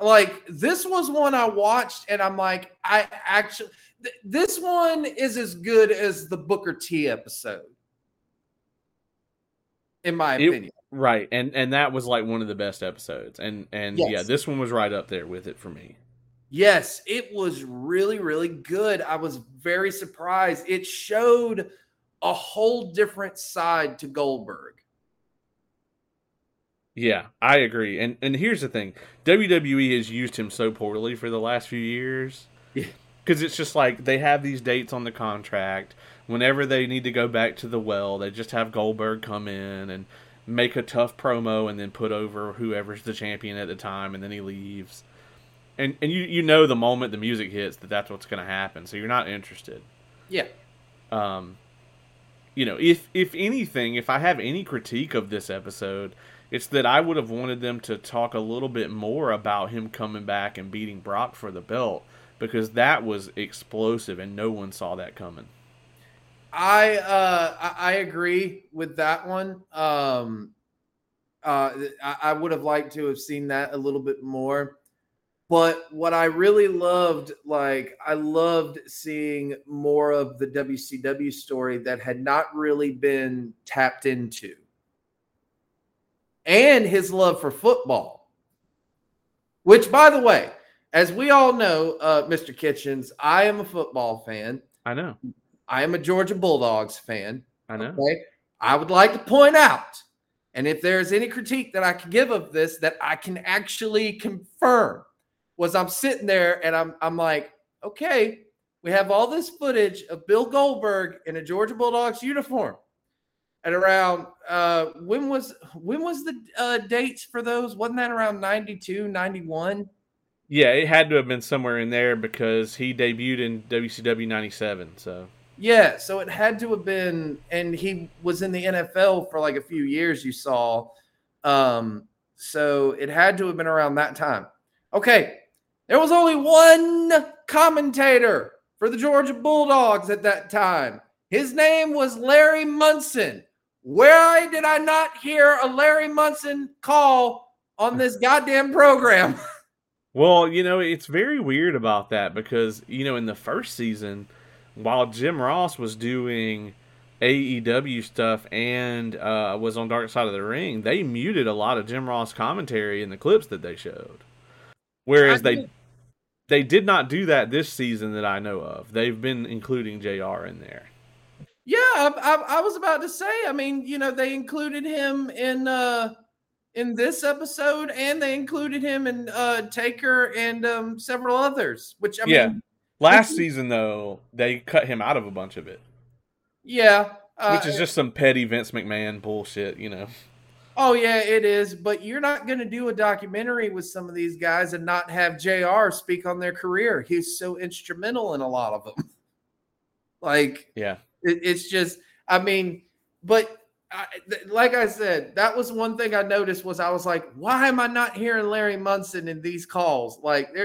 Like, this was one I watched and I'm like, I actually, th- this one is as good as the Booker T episode, in my it, opinion. Right. And, and that was like one of the best episodes. And, and yes. yeah, this one was right up there with it for me. Yes, it was really, really good. I was very surprised. It showed a whole different side to Goldberg. Yeah, I agree. And and here's the thing. WWE has used him so poorly for the last few years. Yeah. Cuz it's just like they have these dates on the contract. Whenever they need to go back to the well, they just have Goldberg come in and make a tough promo and then put over whoever's the champion at the time and then he leaves. And and you you know the moment the music hits that that's what's going to happen. So you're not interested. Yeah. Um you know, if if anything, if I have any critique of this episode, it's that I would have wanted them to talk a little bit more about him coming back and beating Brock for the belt because that was explosive and no one saw that coming. I uh I, agree with that one. Um uh I, I would have liked to have seen that a little bit more. But what I really loved, like, I loved seeing more of the WCW story that had not really been tapped into. And his love for football. Which, by the way, as we all know, uh, Mr. Kitchens, I am a football fan. I know. I am a Georgia Bulldogs fan. I know. Okay. I would like to point out, and if there's any critique that I can give of this that I can actually confirm, was I'm sitting there and I'm I'm like, okay, we have all this footage of Bill Goldberg in a Georgia Bulldogs uniform. At around uh when was when was the uh dates for those? Wasn't that around 92, 91? Yeah, it had to have been somewhere in there because he debuted in WCW 97, so yeah, so it had to have been, and he was in the NFL for like a few years. You saw, um, so it had to have been around that time. Okay, there was only one commentator for the Georgia Bulldogs at that time. His name was Larry Munson. Where did I not hear a Larry Munson call on this goddamn program? [LAUGHS] well, you know, it's very weird about that because, you know, in the first season, while Jim Ross was doing AEW stuff and uh, was on Dark Side of the Ring, they muted a lot of Jim Ross commentary in the clips that they showed. Whereas they they did not do that this season that I know of. They've been including JR in there. Yeah, I, I, I, was about to say. I mean, you know, they included him in uh in this episode, and they included him in uh Taker and um several others. Which I mean, Last [LAUGHS] season, though, they cut him out of a bunch of it. Yeah, uh, which is just some petty Vince McMahon bullshit, you know. Oh yeah, it is. But you're not going to do a documentary with some of these guys and not have JR speak on their career. He's so instrumental in a lot of them. [LAUGHS] like, yeah, it, it's just. I mean, but I, like I said, that was one thing I noticed was I was like, why am I not hearing Larry Munson in these calls? Like,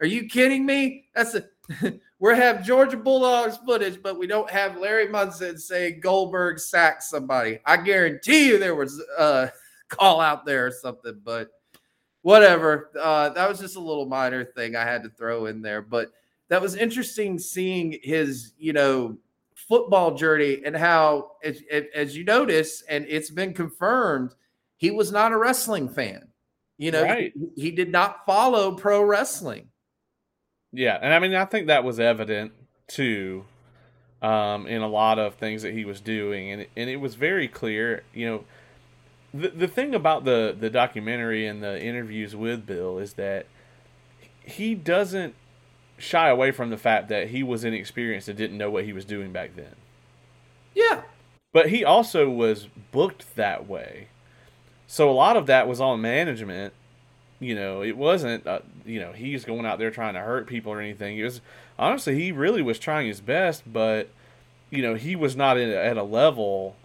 are you kidding me? That's a [LAUGHS] we have Georgia Bulldogs footage, but we don't have Larry Munson say Goldberg sacked somebody. I guarantee you there was a call out there or something, but whatever. Uh, that was just a little minor thing I had to throw in there, but that was interesting seeing his, you know, football journey and how, as, as you notice, and it's been confirmed, he was not a wrestling fan. You know, right. he, he did not follow pro wrestling. Yeah, and I mean, I think that was evident too um, in a lot of things that he was doing, and and it was very clear. You know, the the thing about the the documentary and the interviews with Bill is that he doesn't shy away from the fact that he was inexperienced and didn't know what he was doing back then. Yeah. But he also was booked that way. So a lot of that was on management you know, it wasn't, uh, you know, he's going out there trying to hurt people or anything. It was honestly, he really was trying his best, but you know, he was not in, at a level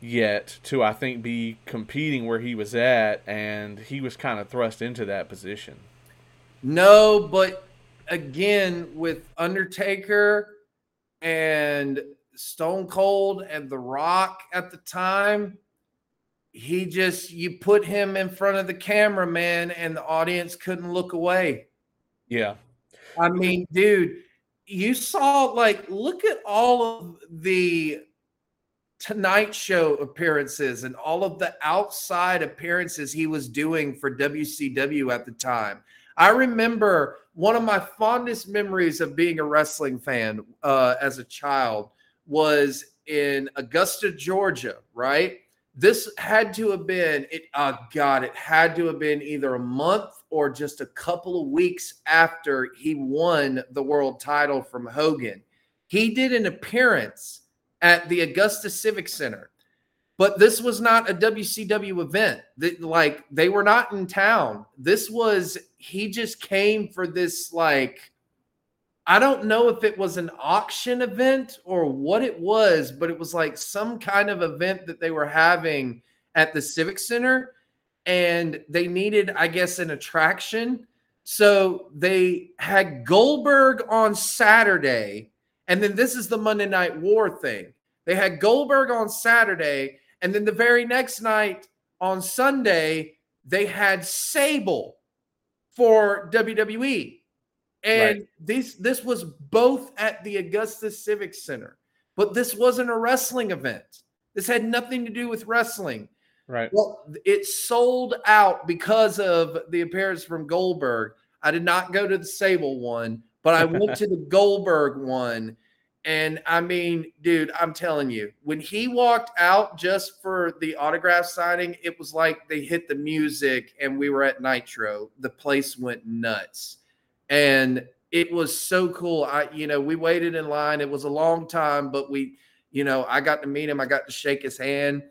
yet to I think be competing where he was at, and he was kind of thrust into that position. No, but again, with Undertaker and Stone Cold and The Rock at the time, he just you put him in front of the camera, man, and the audience couldn't look away. Yeah. I mean, dude, you saw like look at all of the Tonight Show appearances and all of the outside appearances he was doing for WCW at the time. I remember one of my fondest memories of being a wrestling fan uh, as a child was in Augusta, Georgia, right? this had to have been it oh god it had to have been either a month or just a couple of weeks after he won the world title from hogan he did an appearance at the augusta civic center but this was not a wcw event that like they were not in town this was he just came for this like I don't know if it was an auction event or what it was, but it was like some kind of event that they were having at the Civic Center and they needed, I guess, an attraction. So they had Goldberg on Saturday, and then this is the Monday Night War thing. They had Goldberg on Saturday, and then the very next night on Sunday, they had Sable for WWE. And right. this this was both at the Augusta Civic Center, but this wasn't a wrestling event. This had nothing to do with wrestling. Right. Well, it sold out because of the appearance from Goldberg. I did not go to the Sable one, but I went to the [LAUGHS] Goldberg one. And I mean, dude, I'm telling you, when he walked out just for the autograph signing, it was like they hit the music and we were at Nitro. The place went nuts and it was so cool. I, you know, we waited in line. It was a long time, but we, you know, I got to meet him. I got to shake his hand.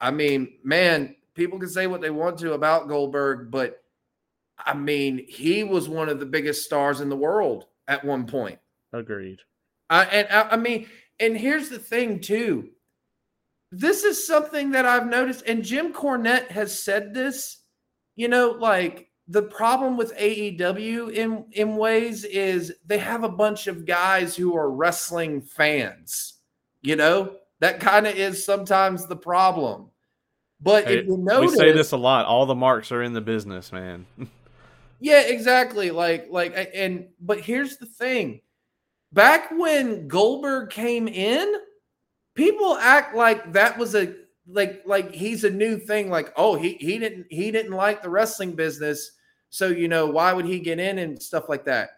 I mean, man, people can say what they want to about Goldberg, but I mean, he was one of the biggest stars in the world at one point. Agreed. I, and I, I mean, and here's the thing too. This is something that I've noticed, and Jim Cornette has said this. You know, like the problem with AEW in in ways is they have a bunch of guys who are wrestling fans. You know, that kind of is sometimes the problem. But hey, if you notice, we say this a lot. All the marks are in the business, man. [LAUGHS] yeah, exactly. Like, like, and but here's the thing: back when Goldberg came in, people act like that was a like like he's a new thing. Like, oh, he he didn't he didn't like the wrestling business so, you know, why would he get in and stuff like that?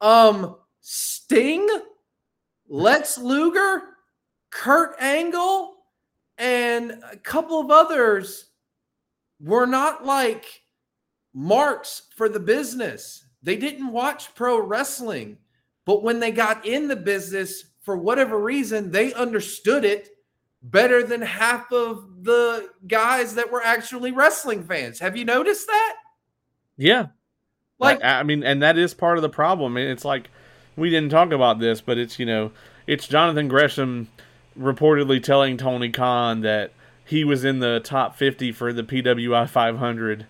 Um, Sting, Lex Luger, Kurt Angle, and a couple of others were not like marks for the business. They didn't watch pro wrestling. But when they got in the business, for whatever reason, they understood it better than half of the guys that were actually wrestling fans. Have you noticed that? Yeah. Like I, I mean, and that is part of the problem. It's like we didn't talk about this, but it's you know, it's Jonathan Gresham reportedly telling Tony Khan that he was in the top 50 for the PWI 500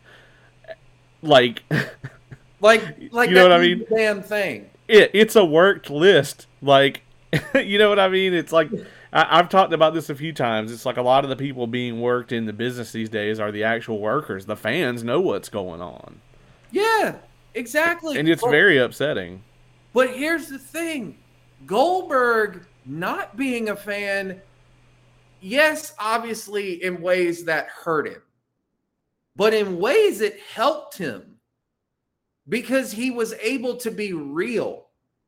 like [LAUGHS] like like you know what I mean damn thing it, it's a worked list like [LAUGHS] you know what I mean? It's like I, have talked about this a few times. It's like a lot of the people being worked in the business these days are the actual workers. The fans know what's going on. Yeah exactly. And it's well, very upsetting. but here's the thing. Goldberg not being a fan yes, obviously in ways that hurt him, but in ways it helped him because he was able to be real.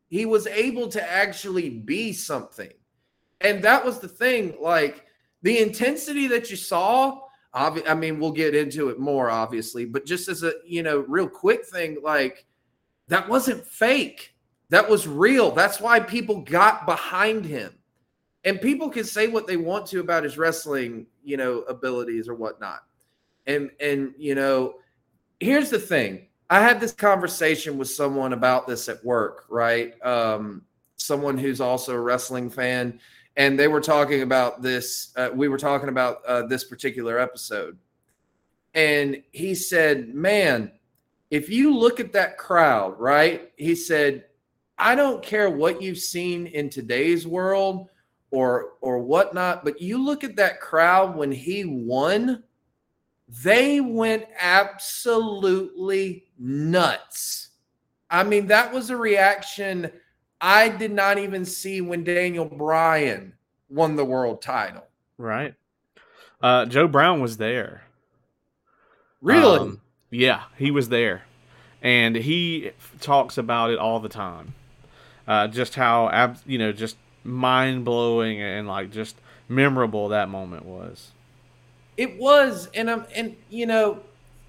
He was able to actually be something. And that was the thing. Like the intensity that you saw, I mean, we'll get into it more, obviously, but just as a, you know, real quick thing, like that wasn't fake. That was real. That's why people got behind him and people can say what they want to about his wrestling, you know, abilities or whatnot. And and you know, here's the thing. I had this conversation with someone about this at work, right? Um, someone who's also a wrestling fan, and they were talking about this. Uh, we were talking about uh, this particular episode, and he said, "Man, if you look at that crowd, right?" He said, "I don't care what you've seen in today's world." or or whatnot. But you look at that crowd when he won, they went absolutely nuts. I mean, that was a reaction I did not even see when Daniel Bryan won the world title. Right. Uh, Joe Brown was there. Really? Um, yeah, he was there. And he talks about it all the time. Uh, just how, ab- you know, just mind blowing and like just memorable that moment was. It was, and I'm, and you know,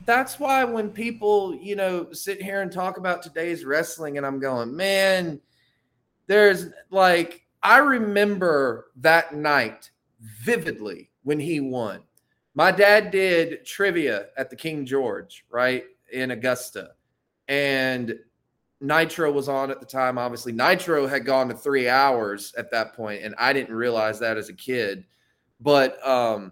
that's why when people, you know, sit here and talk about today's wrestling, and I'm going, man, there's like, I remember that night vividly when he won. My dad did trivia at the King George, right in Augusta, and Nitro was on at the time. Obviously, Nitro had gone to three hours at that point, and I didn't realize that as a kid. But um,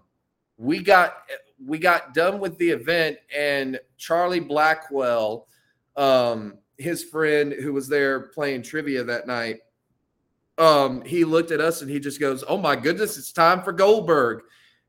we got we got done with the event, and Charlie Blackwell, um, his friend who was there playing trivia that night, um, he looked at us and he just goes, "Oh my goodness, it's time for Goldberg."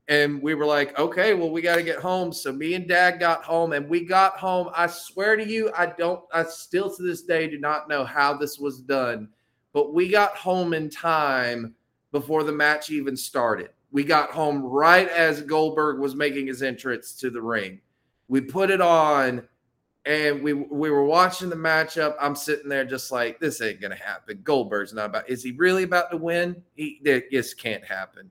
And we were like, okay, well, we got to get home. So me and dad got home and we got home. I swear to you, I don't, I still to this day do not know how this was done, but we got home in time before the match even started. We got home right as Goldberg was making his entrance to the ring. We put it on and we we were watching the matchup. I'm sitting there just like this ain't gonna happen. Goldberg's not about. Is he really about to win? He this can't happen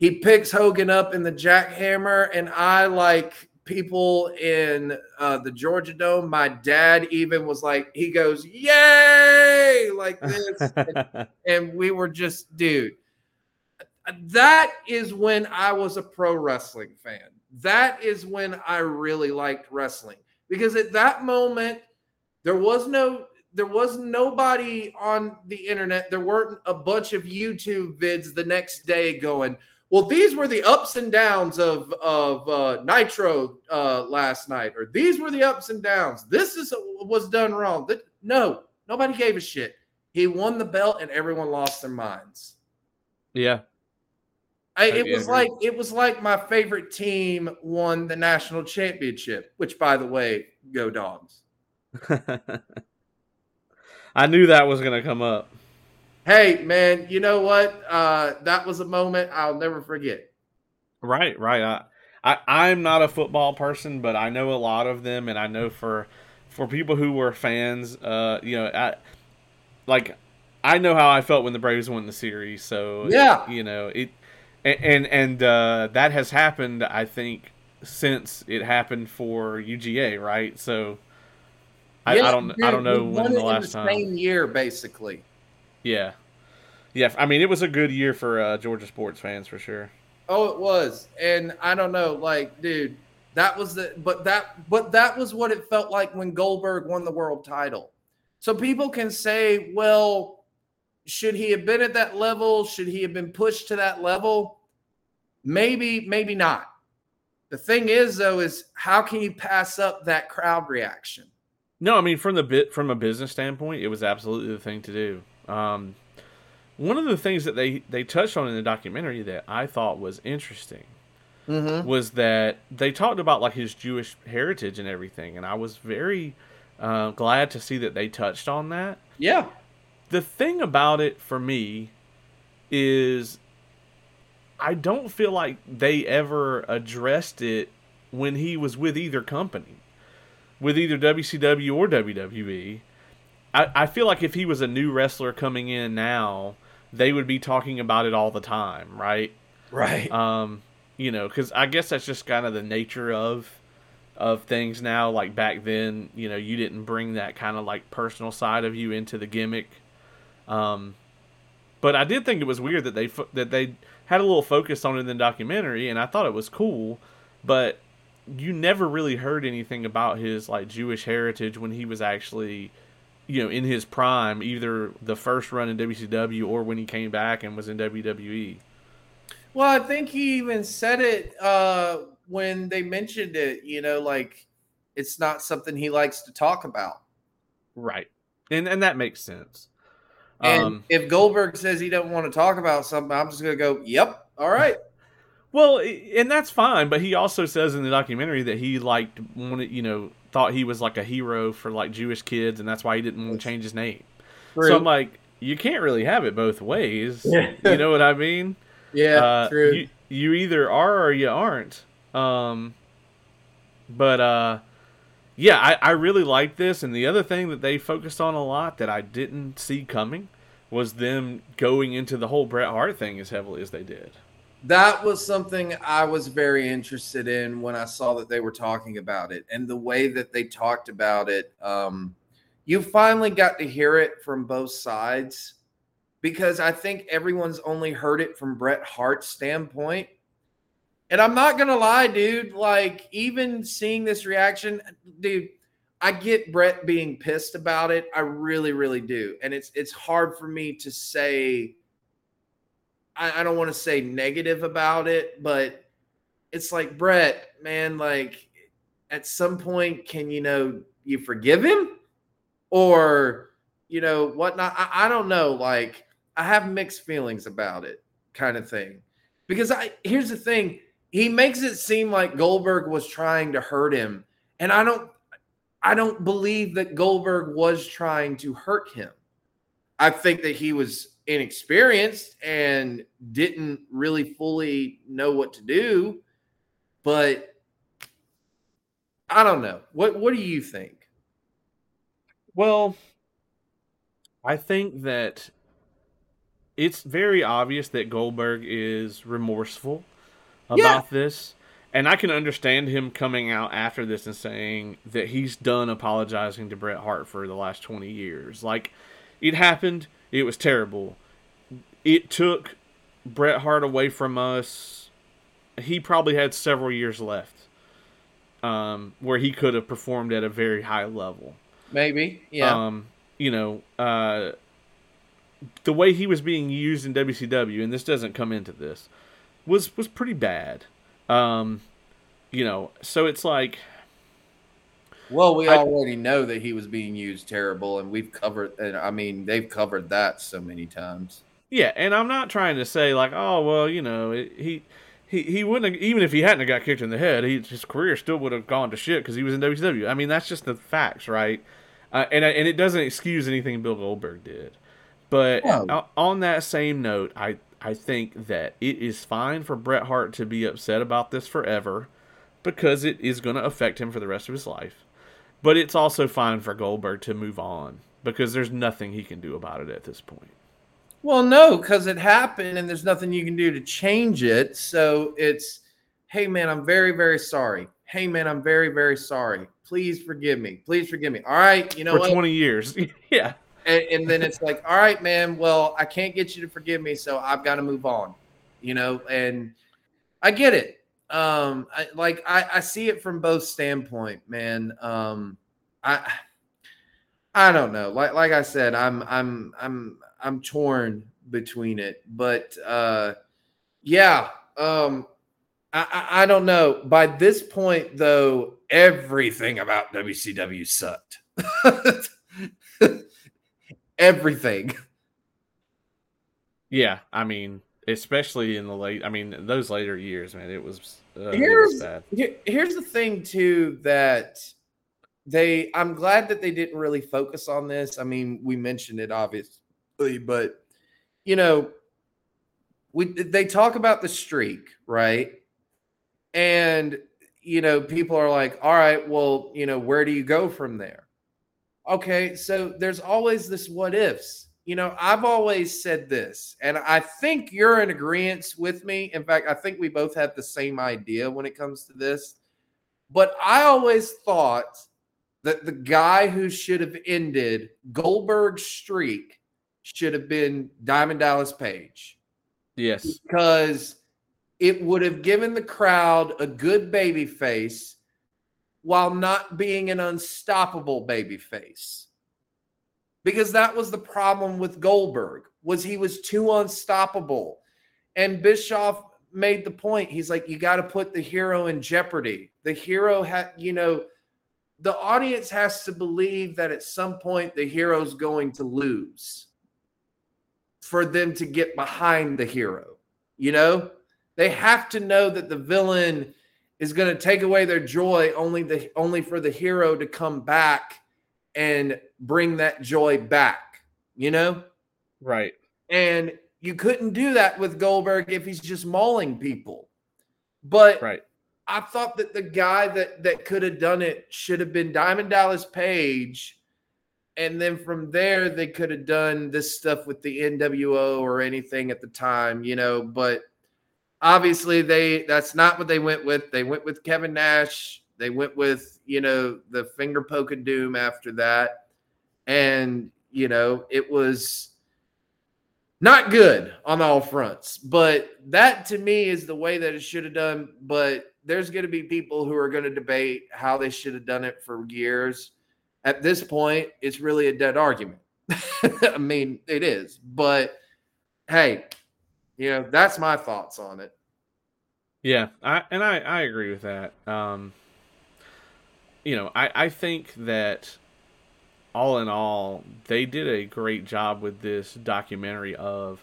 he picks Hogan up in the jackhammer, and I like people in uh, the Georgia Dome. My dad even was like, he goes, "Yay!" like this, and, [LAUGHS] and we were just, dude. That is when I was a pro wrestling fan. That is when I really liked wrestling because at that moment there was no there was nobody on the internet. There weren't a bunch of YouTube vids the next day going, well, these were the ups and downs of of uh, Nitro uh, last night, or these were the ups and downs. This is was done wrong. That, no, nobody gave a shit. He won the belt, and everyone lost their minds. Yeah, I, it was like it was like my favorite team won the national championship. Which, by the way, go dogs. [LAUGHS] I knew that was going to come up. Hey, man, you know what? Uh, that was a moment I'll never forget. Right, right. I, I, I'm not a football person, but I know a lot of them, and I know for for people who were fans, uh, you know, I, like I know how I felt when the Braves won the series. So yeah, you know it, and and uh, that has happened. I think since it happened for UGA, right? So I, I don't I don't know when the last the time. Same year, basically. Yeah, yeah. I mean, it was a good year for uh, Georgia sports fans for sure. Oh, it was, and I don't know, like, dude, that was the, but that, but that was what it felt like when Goldberg won the world title. So people can say, well, should he have been at that level? Should he have been pushed to that level? Maybe, maybe not. The thing is, though, is how can you pass up that crowd reaction? No, I mean from the bit from a business standpoint, it was absolutely the thing to do. Um, one of the things that they they touched on in the documentary that I thought was interesting mm-hmm. was that they talked about like his Jewish heritage and everything, and I was very uh, glad to see that they touched on that. Yeah. The thing about it for me is I don't feel like they ever addressed it when he was with either company, with either WCW or WWE. I, I feel like if he was a new wrestler coming in now, they would be talking about it all the time, right? Right. Um, you know, because I guess that's just kind of the nature of of things now. Like back then, you know, you didn't bring that kind of like personal side of you into the gimmick. Um, but I did think it was weird that they that they had a little focus on it in the documentary, and I thought it was cool. But you never really heard anything about his like Jewish heritage when he was actually, you know, in his prime, either the first run in WCW or when he came back and was in WWE. Well, I think he even said it uh, when they mentioned it. You know, like it's not something he likes to talk about. Right, and and that makes sense. And um, if Goldberg says he doesn't want to talk about something, I'm just going to go, "Yep, all right." [LAUGHS] Well, and that's fine, but he also says in the documentary that he liked wanted, you know, thought he was like a hero for like Jewish kids, and that's why he didn't want to change his name. True. So I'm like, you can't really have it both ways. [LAUGHS] Yeah. you know what I mean? Yeah, uh, true. You, you either are or you aren't. Um, but uh, yeah, I, I really like this. And the other thing that they focused on a lot that I didn't see coming was them going into the whole Bret Hart thing as heavily as they did. That was something I was very interested in when I saw that they were talking about it and the way that they talked about it. Um, you finally got to hear it from both sides because I think everyone's only heard it from Bret Hart's standpoint. And I'm not gonna lie, dude. Like, even seeing this reaction, dude, I get Bret being pissed about it. I really, really do. And it's it's hard for me to say. I, I don't want to say negative about it, but it's like Bret, man. Like, at some point, can you know you forgive him, or you know whatnot? I, I don't know. Like, I have mixed feelings about it, kind of thing. Because I here's the thing he makes it seem like Goldberg was trying to hurt him. And I don't I don't believe that Goldberg was trying to hurt him. I think that he was inexperienced and didn't really fully know what to do. But I don't know. What what do you think? Well, I think that it's very obvious that Goldberg is remorseful about yeah. this. And I can understand him coming out after this and saying that he's done apologizing to Bret Hart for the last 20 years. Like, it happened. It was terrible. It took Bret Hart away from us. He probably had several years left um, where he could have performed at a very high level. Maybe, yeah. Um, you know, uh, the way he was being used in WCW, and this doesn't come into this, was was pretty bad. Um, you know, so it's like. Well, we I, already know that he was being used terrible, and we've covered. And I mean, they've covered that so many times. Yeah, and I'm not trying to say like, oh well, you know, he he he wouldn't have, even if he hadn't got kicked in the head, he, his career still would have gone to shit because he was in WCW. I mean, that's just the facts, right? Uh, and and it doesn't excuse anything Bill Goldberg did. But oh. on that same note, I I think that it is fine for Bret Hart to be upset about this forever because it is going to affect him for the rest of his life. But it's also fine for Goldberg to move on because there's nothing he can do about it at this point. Well, no, because it happened and there's nothing you can do to change it. So it's, hey, man, I'm very, very sorry. Hey, man, I'm very, very sorry. Please forgive me. Please forgive me. All right. You know For what? 20 years. [LAUGHS] yeah and, and then it's like, all right, man. Well, I can't get you to forgive me, so I've got to move on. You know, and I get it. Um, I, like I, I see it from both standpoint, man. Um, I I don't know. Like like I said, I'm I'm I'm I'm torn between it, but uh, yeah. Um, I, I, I don't know. By this point, though, everything about WCW sucked. [LAUGHS] everything. [LAUGHS] Yeah, I mean, especially in the late. I mean, those later years, man, it was. Uh, here's it was bad. Here's the thing too that they. I'm glad that they didn't really focus on this. I mean, we mentioned it obviously, but you know, we they talk about the streak, right? And you know, people are like, all right, well, you know, where do you go from there? Okay, so there's always this what ifs. You know, I've always said this, and I think you're in agreement with me. In fact, I think we both have the same idea when it comes to this. But I always thought that the guy who should have ended Goldberg's streak should have been Diamond Dallas Page. Yes. Because it would have given the crowd a good baby face while not being an unstoppable baby face. Because that was the problem with Goldberg was he was too unstoppable. And Bischoff made the point he's like you got to put the hero in jeopardy. The hero had you know the audience has to believe that at some point the hero's going to lose for them to get behind the hero you know? They have to know that the villain is going to take away their joy only the only for the hero to come back and bring that joy back, you know? Right. And you couldn't do that with Goldberg if he's just mauling people. But right. I thought that the guy that that could have done it should have been Diamond Dallas Page. And then from there, they could have done this stuff with the NWO or anything at the time, you know. But obviously they that's not what they went with. They went with Kevin Nash. They went with, you know, the finger poke doom after that. And, you know, it was not good on all fronts. But that to me is the way that it should have done. But there's going to be people who are going to debate how they should have done it for years. At this point, it's really a dead argument. [LAUGHS] I mean, it is. But hey, you know, that's my thoughts on it. Yeah, I and I I agree with that. Um, you know, I I think that all in all, they did a great job with this documentary of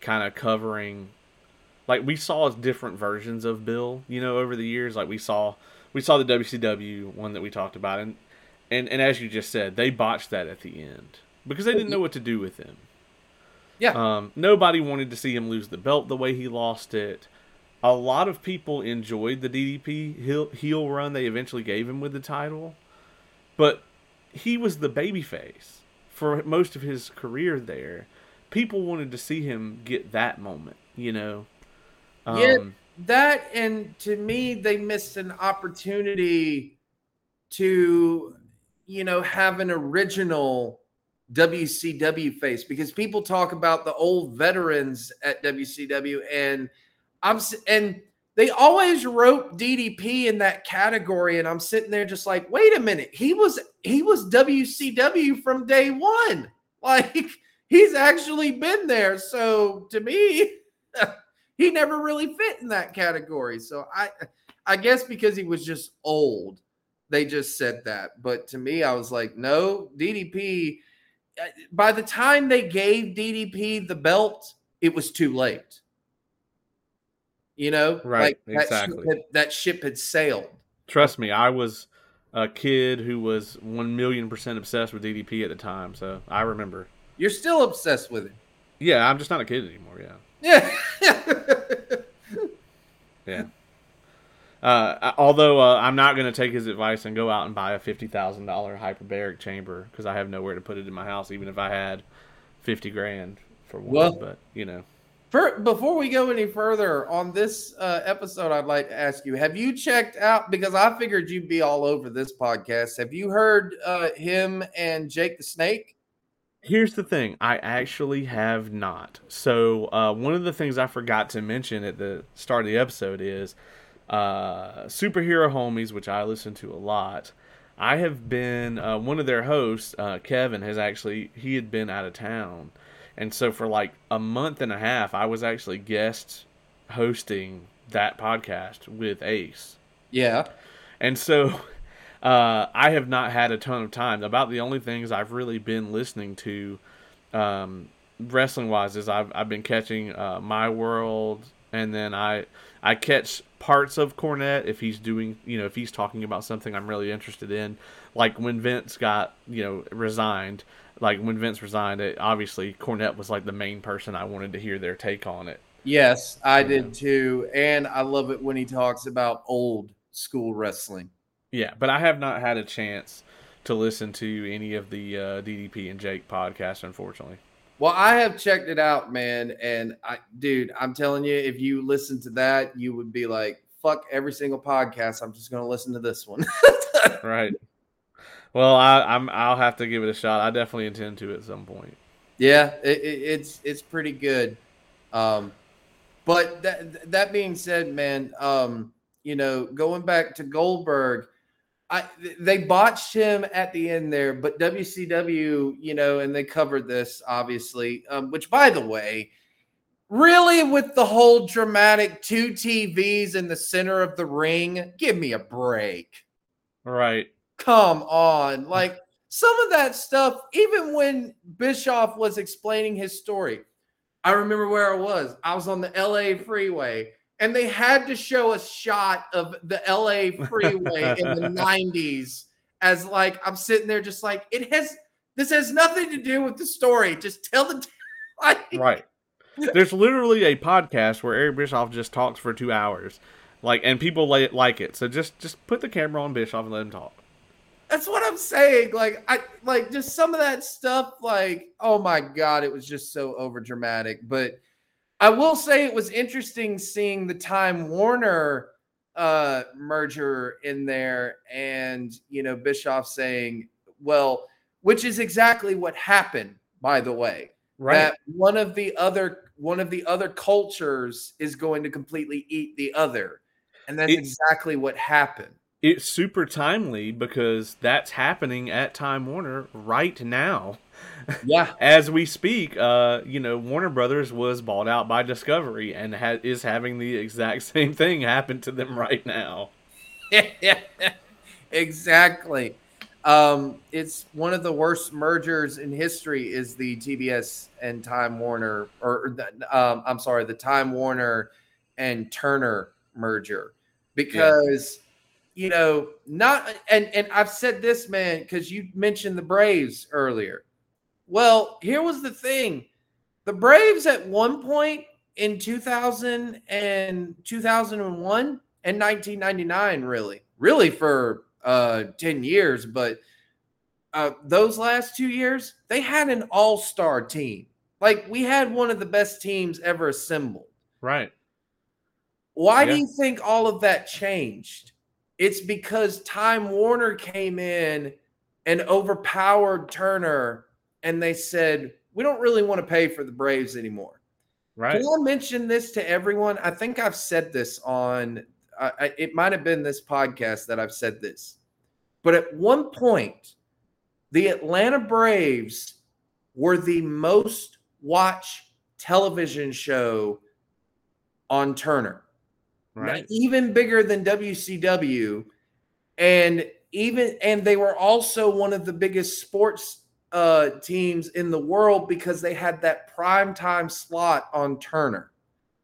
kind of covering like we saw different versions of Bill, you know, over the years. Like we saw we saw the WCW one that we talked about and and and as you just said, they botched that at the end because they didn't know what to do with him. Yeah. Um, nobody wanted to see him lose the belt the way he lost it. A lot of people enjoyed the DDP heel, heel run they eventually gave him with the title, but he was the babyface for most of his career there. People wanted to see him get that moment, you know. Um, yeah, that and to me, they missed an opportunity to, you know, have an original WCW face because people talk about the old veterans at WCW and I'm and they always wrote DDP in that category and I'm sitting there just like wait a minute he was he was WCW from day 1 [LAUGHS] like he's actually been there. So to me [LAUGHS] he never really fit in that category. So I I guess because he was just old they just said that. But to me I was like no DDP Uh, by the time they gave DDP the belt, it was too late. You know, right? Like exactly. That ship, had, that ship had sailed. Trust me, I was a kid who was one million percent obsessed with DDP at the time, so I remember. You're still obsessed with him. Yeah, I'm just not a kid anymore. Yeah. Yeah. [LAUGHS] yeah. Uh, although uh, I'm not going to take his advice and go out and buy a fifty thousand dollar hyperbaric chamber because I have nowhere to put it in my house, even if I had fifty grand for one. Well, but you know, for, before we go any further on this uh, episode, I'd like to ask you: Have you checked out? Because I figured you'd be all over this podcast. Have you heard uh, him and Jake the Snake Here's the thing, I actually have not. So uh, one of the things I forgot to mention at the start of the episode is uh, superhero homies, which I listen to a lot. I have been uh, one of their hosts. Uh, Kevin has actually he had been out of town, and so for like a month and a half, I was actually guest hosting that podcast with Ace. Yeah, and so [LAUGHS] uh, I have not had a ton of time. About the only things I've really been listening to, um, wrestling wise, is I've I've been catching uh, My World, and then I I catch parts of Cornette if he's doing you know if he's talking about something I'm really interested in, like when Vince got you know resigned. Like when Vince resigned, it, obviously Cornette was like the main person I wanted to hear their take on it. Yes, I did too, and I love it when he talks about old school wrestling. Yeah, but I have not had a chance to listen to any of the uh, DDP and Jake podcasts, unfortunately. Well, I have checked it out, man, and I, dude, I'm telling you, if you listen to that, you would be like, "Fuck every single podcast." I'm just going to listen to this one. [LAUGHS] right. Well, I, I'm. I'll have to give it a shot. I definitely intend to at some point. Yeah, it, it, it's it's pretty good. Um, but that that being said, man, um, you know, going back to Goldberg, I they botched him at the end there, but WCW, you know, and they covered this obviously. Um, which, by the way, really with the whole dramatic two TVs in the center of the ring, give me a break. Right. Come on, [LAUGHS] like some of that stuff. Even when Bischoff was explaining his story, I remember where I was. I was on the LA freeway and they had to show a shot of the LA freeway in the [LAUGHS] 90s as like I'm sitting there just like it has this has nothing to do with the story. Just tell the [LAUGHS] like, right. There's literally a podcast where Eric Bischoff just talks for two hours, like, and people like it. So just just put the camera on Bischoff and let him talk. That's what I'm saying. Like I like just some of that stuff. Like oh my god, it was just so over dramatic. But I will say it was interesting seeing the Time Warner uh, merger in there, and you know Bischoff saying, "Well," which is exactly what happened, by the way. Right. That one of the other one of the other cultures is going to completely eat the other, and that's it's, exactly what happened. It's super timely because that's happening at Time Warner right now. Yeah. As we speak, uh, you know, Warner Brothers was bought out by Discovery and ha- is having the exact [LAUGHS] same thing happen to them right now. yeah, [LAUGHS] exactly. Um, it's one of the worst mergers in history. Is the TBS and Time Warner, or um, I'm sorry, the Time Warner and Turner merger, because yeah. you know, not and and I've said this, man, because you mentioned the Braves earlier well, here was the thing. The Braves at one point in 2000 and 2001 and 1999 really. Really for uh 10 years, but uh those last 2 years, they had an all-star team. Like we had one of the best teams ever assembled. Right. Why yeah. do you think all of that changed? It's because Time Warner came in and overpowered Turner and they said, we don't really want to pay for the Braves anymore. Right. Can I mention this to everyone? I think I've said this on, uh, it might have been this podcast that I've said this. But at one point, the Atlanta Braves were the most watched television show on Turner. Right. even bigger than WCW. And even and they were also one of the biggest sports uh, teams in the world because they had that prime time slot on Turner.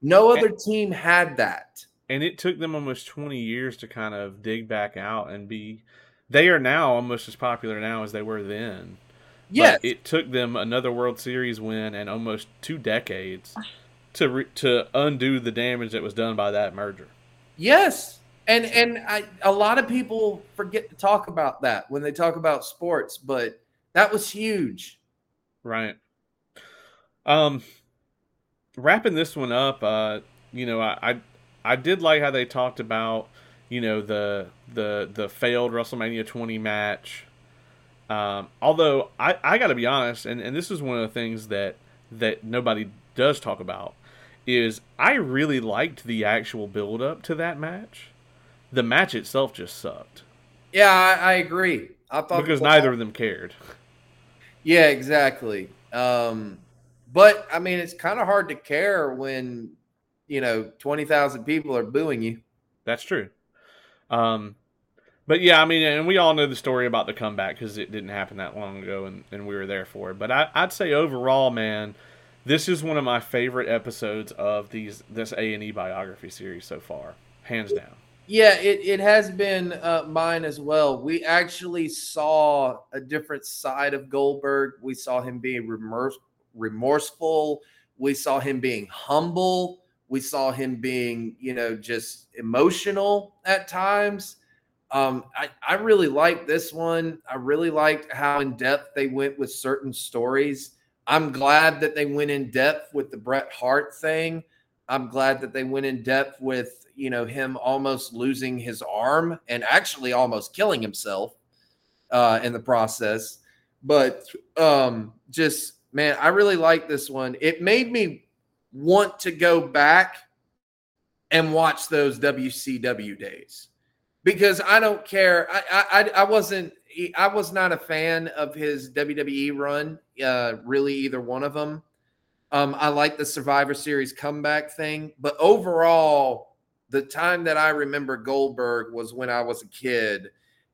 No other team had that. And it took them almost 20 years to kind of dig back out and be. They are now almost as popular now as they were then. Yes. But it took them another World Series win and almost two decades to re- to undo the damage that was done by that merger. Yes. And and I, a lot of people forget to talk about that when they talk about sports, but that was huge. Right. Um wrapping this one up, uh, you know, I, I I did like how they talked about, you know, the the the failed WrestleMania 20 match. Um, although I, I got to be honest, and, and this is one of the things that that nobody does talk about is I really liked the actual build up to that match. The match itself just sucked. Yeah, I, I agree. I thought because neither of them cared. Yeah, exactly. Um, but I mean, it's kind of hard to care when you know twenty thousand people are booing you. That's true. Um, but yeah, I mean, and we all know the story about the comeback because it didn't happen that long ago, and, and we were there for it. But I, I'd say overall, man, this is one of my favorite episodes of these this A and E biography series so far, hands down. Yeah, it, it has been uh, mine as well. We actually saw a different side of Goldberg. We saw him being remorse, remorseful. We saw him being humble. We saw him being, you know, just emotional at times. Um, I, I really liked this one. I really liked how in depth they went with certain stories. I'm glad that they went in depth with the Bret Hart thing. I'm glad that they went in depth with, you know, him almost losing his arm and actually almost killing himself uh, in the process. But um, just, man, I really like this one. It made me want to go back and watch those WCW days because I don't care. I, I I wasn't I was not a fan of his WWE run. Uh, really, either one of them. Um, I like the Survivor Series comeback thing, but overall, the time that I remember Goldberg was when I was a kid,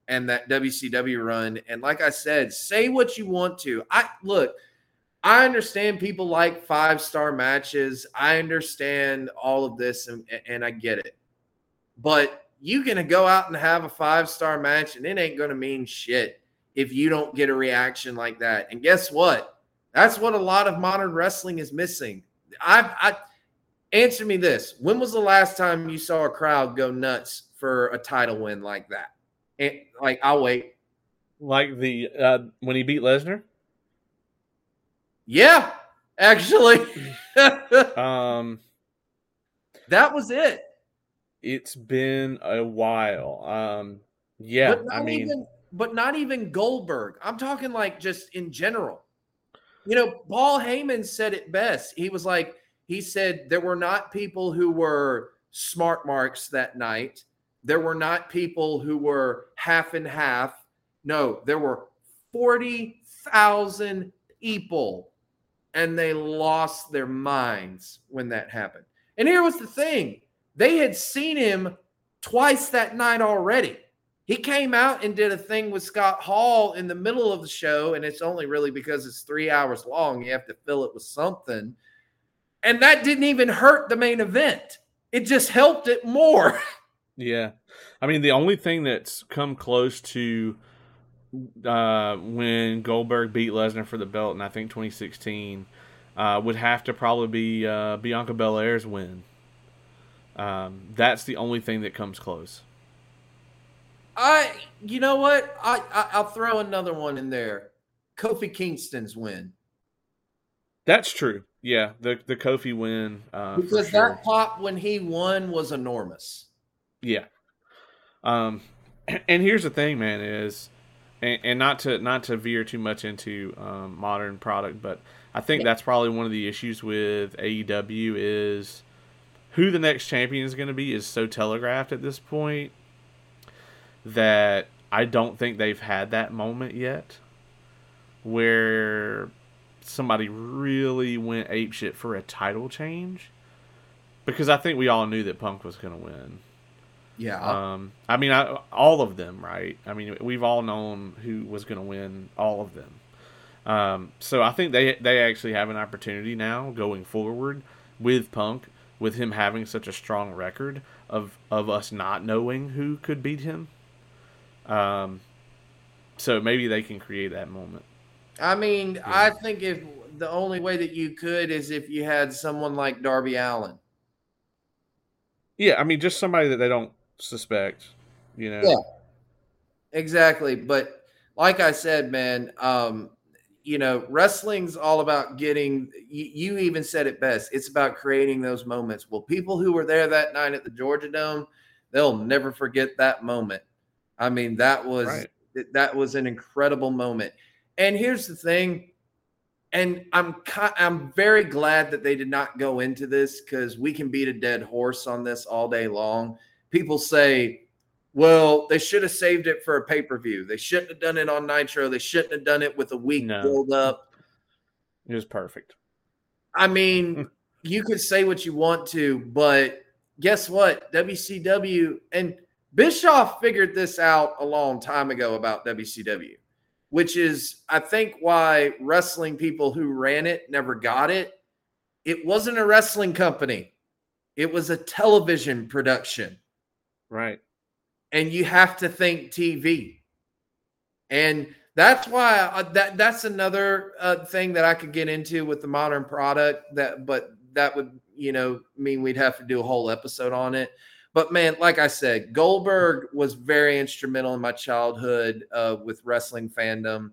and that WCW run. And like I said, say what you want to. I look. I understand people like five star matches. I understand all of this, and, and I get it. But you gonna go out and have a five star match, and it ain't gonna mean shit if you don't get a reaction like that. And guess what? That's what a lot of modern wrestling is missing. I've I answer me this: When was the last time you saw a crowd go nuts for a title win like that? And, like I'll wait. Like the uh, when he beat Lesnar. Yeah, actually. [LAUGHS] um, that was it. It's been a while. Um, yeah, I mean, even, but not even Goldberg. I'm talking like just in general. You know, Paul Heyman said it best. He was like, he said there were not people who were smart marks that night. There were not people who were half and half. No, there were 40,000 people and they lost their minds when that happened. And here was the thing they had seen him twice that night already. He came out and did a thing with Scott Hall in the middle of the show, and it's only really because it's three hours long. You have to fill it with something. And that didn't even hurt the main event, it just helped it more. [LAUGHS] Yeah. I mean, the only thing that's come close to uh, when Goldberg beat Lesnar for the belt and I think, 2016 uh, would have to probably be uh, Bianca Belair's win. Um, that's the only thing that comes close. I, you know what? I, I will throw another one in there. Kofi Kingston's win. That's true. Yeah, the the Kofi win. Uh, because sure. that pop when he won was enormous. Yeah. Um, [CLEARS THROAT] and here's the thing, man, is and, and not to not to veer too much into um, modern product, but I think yeah. that's probably one of the issues with AEW is who the next champion is going to be is so telegraphed at this point that I don't think they've had that moment yet where somebody really went apeshit for a title change because I think we all knew that Punk was going to win. Yeah. Um, I mean, I, all of them, right? I mean, we've all known who was going to win all of them. Um, so I think they they actually have an opportunity now going forward with Punk with him having such a strong record of of us not knowing who could beat him. Um, so maybe they can create that moment. I mean, yeah. I think if the only way that you could is if you had someone like Darby Allin. Yeah, I mean, just somebody that they don't suspect, you know. Yeah, exactly. But like I said, man, um, you know, wrestling's all about getting, you, you, even said it best. It's about creating those moments. Well, people who were there that night at the Georgia Dome, they'll never forget that moment. I mean, that was, right. that was an incredible moment. And here's the thing, and I'm I'm very glad that they did not go into this because we can beat a dead horse on this all day long. People say, well, they should have saved it for a pay per view. They shouldn't have done it on Nitro. They shouldn't have done it with a week no. build up. It was perfect. I mean, [LAUGHS] you could say what you want to, but guess what? WCW and Bischoff figured this out a long time ago about WCW, which is, I think, why wrestling people who ran it never got it. It wasn't a wrestling company, it was a television production. Right. And you have to think TV. And that's why I, that that's another uh, thing that I could get into with the modern product that but that would you know mean we'd have to do a whole episode on it but man, like I said, Goldberg was very instrumental in my childhood uh, with wrestling fandom.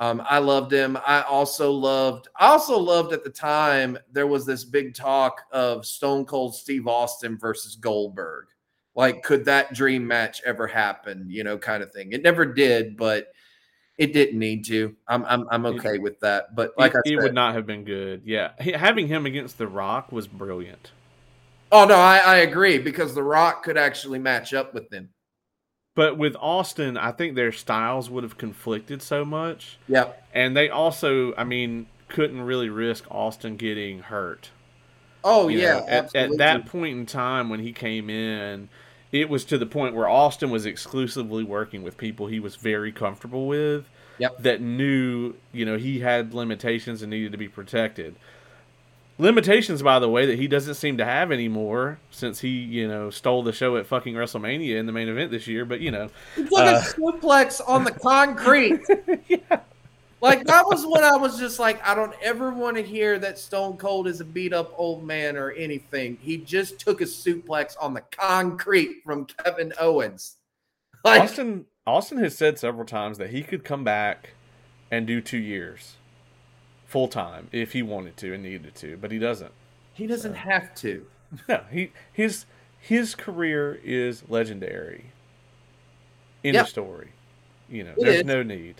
Um, I loved him. I also loved. I also loved at the time there was this big talk of Stone Cold Steve Austin versus Goldberg. Like, could that dream match ever happen? You know, kind of thing. It never did, but it didn't need to. I'm I'm, I'm okay with that. But like it, I said, it would not have been good. Yeah, having him against The Rock was brilliant. Oh no, I, I agree because The Rock could actually match up with them. But with Austin, I think their styles would have conflicted so much. Yep. And they also, I mean, couldn't really risk Austin getting hurt. Oh you yeah. at, at, that point in time when he came in, it was to the point where Austin was exclusively working with people he was very comfortable with. Yep. That knew, you know, he had limitations and needed to be protected limitations by the way that he doesn't seem to have anymore since he you know stole the show at fucking wrestlemania in the main event this year but you know. It's like uh, a suplex on the concrete. [LAUGHS] Yeah. like that was what i was just like i don't ever want to hear that stone cold is a beat up old man or anything. He just took a suplex on the concrete from kevin owens. Like, austin austin has said several times that he could come back and do two years full time if he wanted to and needed to, but he doesn't. He doesn't so. have to. No, he his his career is legendary. In yep. the story, you know, it there's is. no need.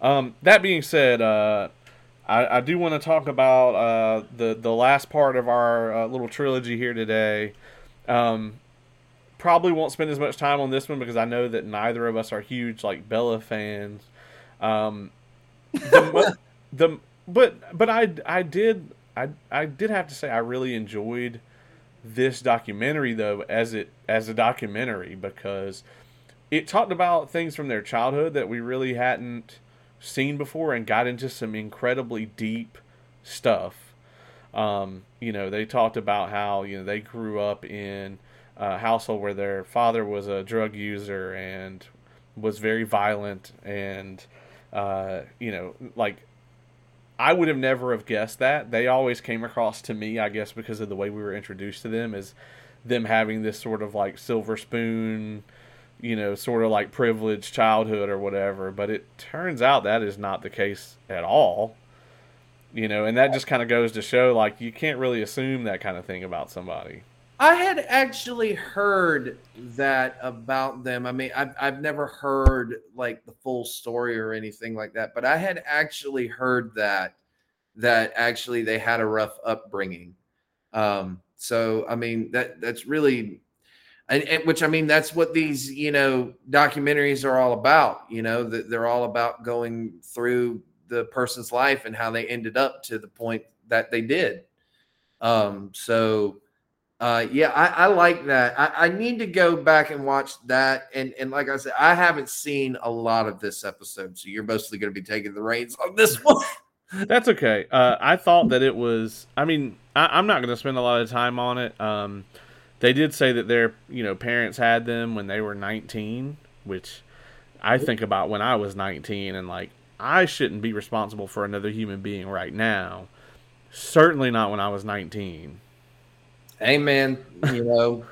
Um, that being said, uh, I, I, do want to talk about uh, the the last part of our uh, little trilogy here today. Um, probably won't spend as much time on this one because I know that neither of us are huge like Bella fans. Um, the, [LAUGHS] the but but I I did I I did have to say I really enjoyed this documentary though as it as a documentary because it talked about things from their childhood that we really hadn't seen before and got into some incredibly deep stuff. Um, you know, they talked about how you know they grew up in a household where their father was a drug user and was very violent and uh, you know like I would have never have guessed that. They always came across to me, I guess, because of the way we were introduced to them, as them having this sort of like silver spoon, you know, sort of like privileged childhood or whatever. But it turns out that is not the case at all. You know, and that just kind of goes to show like you can't really assume that kind of thing about somebody. I had actually heard that about them. I mean, I've, I've never heard like the full story or anything like that, but I had actually heard that that actually they had a rough upbringing. Um, so I mean that that's really, and, and, which I mean that's what these you know documentaries are all about. You know that they're all about going through the person's life and how they ended up to the point that they did. Um, so uh, yeah, I, I, like that. I, I, need to go back and watch that. And and like I said, I haven't seen a lot of this episode, so you're mostly going to be taking the reins on this [LAUGHS] one. That's okay. Uh, I thought that it was. I mean, I, am not going to spend a lot of time on it. Um, they did say that their you know parents had them when they were 19, which I think about when I was 19, and like I shouldn't be responsible for another human being right now. Certainly not when I was 19 hey man, you know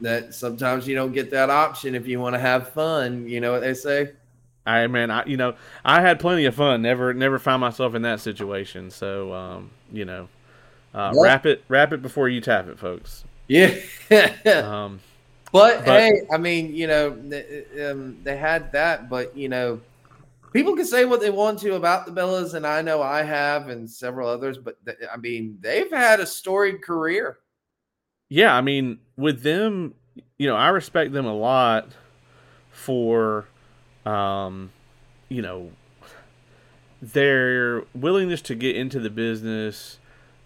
that sometimes you don't get that option if you want to have fun. You know what they say. I man, I you know I had plenty of fun. Never never found myself in that situation. So um, you know, uh, yep. wrap it wrap it before you tap it, folks. Yeah. [LAUGHS] um, But, but hey, I mean, you know, um, they had that, but you know, people can say what they want to about the Bellas, and I know I have, and several others. But th- I mean, they've had a storied career. Yeah, I mean, with them, you know, I respect them a lot for, um, you know, their willingness to get into the business,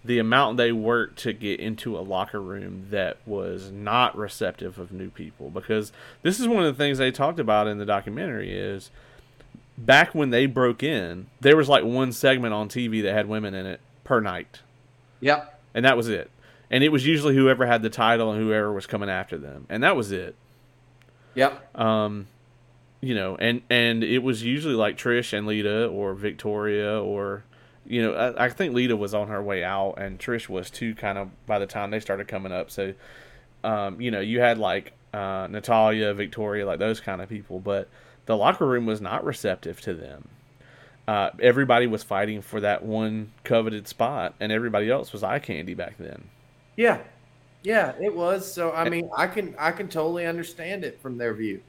the amount they worked to get into a locker room that was not receptive of new people. Because this is one of the things they talked about in the documentary is back when they broke in, there was like one segment on TV that had women in it per night. Yep. And that was it. And it was usually whoever had the title and whoever was coming after them. And that was it. Yep. Um you know, and and it was usually like Trish and Lita or Victoria or you know, I, I think Lita was on her way out and Trish was too kind of by the time they started coming up. So um, you know, you had like uh, Natalya, Victoria, like those kind of people, but the locker room was not receptive to them. Uh, everybody was fighting for that one coveted spot, and everybody else was eye candy back then. Yeah, yeah, it was. So I mean, I can I can totally understand it from their view.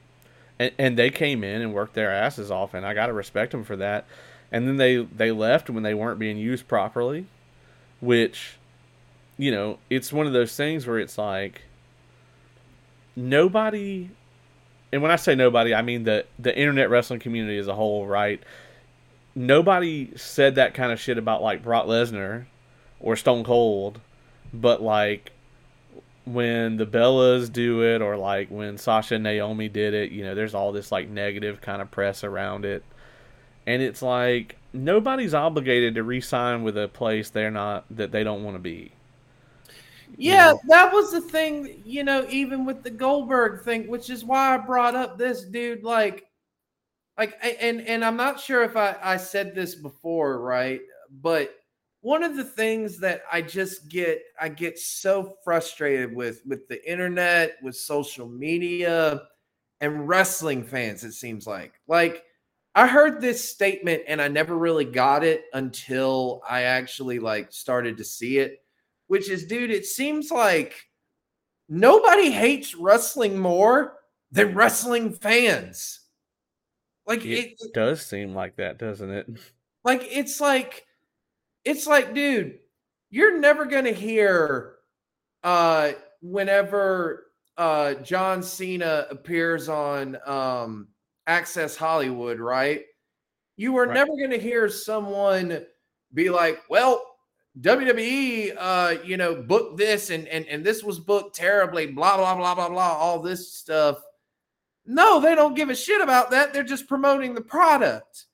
And, and they came in and worked their asses off, and I got to respect them for that. And then they they left when they weren't being used properly, which, you know, it's one of those things where it's like nobody and when I say nobody, I mean the the internet wrestling community as a whole, right? Nobody said that kind of shit about like Brock Lesnar or Stone Cold, but like when the Bellas do it or like when Sasha and Naomi did it, you know, there's all this like negative kind of press around it. And it's like nobody's obligated to re-sign with a place they're not that they don't want to be. Yeah, that was the thing, you know, even with the Goldberg thing, which is why I brought up this dude. Like, like, and and I'm not sure if I I said this before, right? But one of the things that I just get I get so frustrated with with the internet, with social media, and wrestling fans. It seems like like. I heard this statement and I never really got it until I actually like started to see it which is, dude, it seems like nobody hates wrestling more than wrestling fans. Like it, it does seem like that, doesn't it? Like it's like it's like, dude, you're never gonna hear uh whenever uh John Cena appears on um Access Hollywood, right? You are right. never gonna hear someone be like, well, WWE, uh, you know, booked this and and and this was booked terribly, blah blah blah blah blah, all this stuff. No, they don't give a shit about that. They're just promoting the product.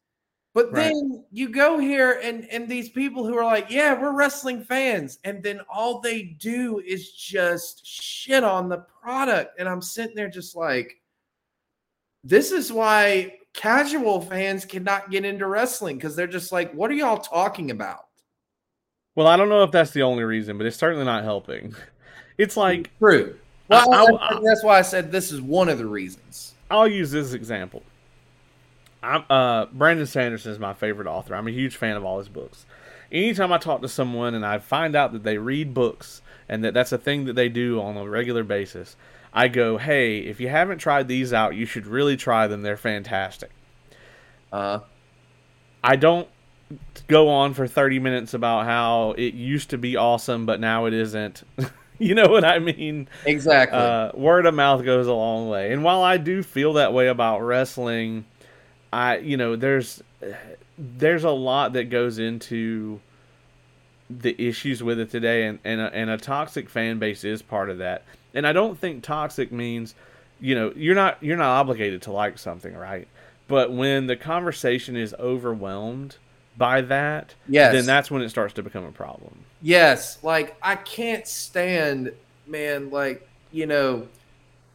But right. then you go here and and these people who are like, yeah, we're wrestling fans, and then all they do is just shit on the product, and I'm sitting there just like, this is why casual fans cannot get into wrestling because they're just like, what are y'all talking about? Well, I don't know if that's the only reason, but it's certainly not helping. [LAUGHS] It's like true. Well, I, I, I, that's why I said this is one of the reasons. I'll use this example. I'm uh, Brandon Sanderson is my favorite author. I'm a huge fan of all his books. Anytime I talk to someone and I find out that they read books and that that's a thing that they do on a regular basis, I go, "Hey, if you haven't tried these out, you should really try them. They're fantastic." Uh, I don't go on for 30 minutes about how it used to be awesome, but now it isn't. [LAUGHS] you know what I mean? Exactly. Uh, word of mouth goes a long way. And while I do feel that way about wrestling, I, you know, there's there's a lot that goes into the issues with it today, and and a, and a toxic fan base is part of that. And I don't think toxic means, you know, you're not you're not obligated to like something, right? But when the conversation is overwhelmed by that, yes. then that's when it starts to become a problem. Yes, like I can't stand, man. Like you know,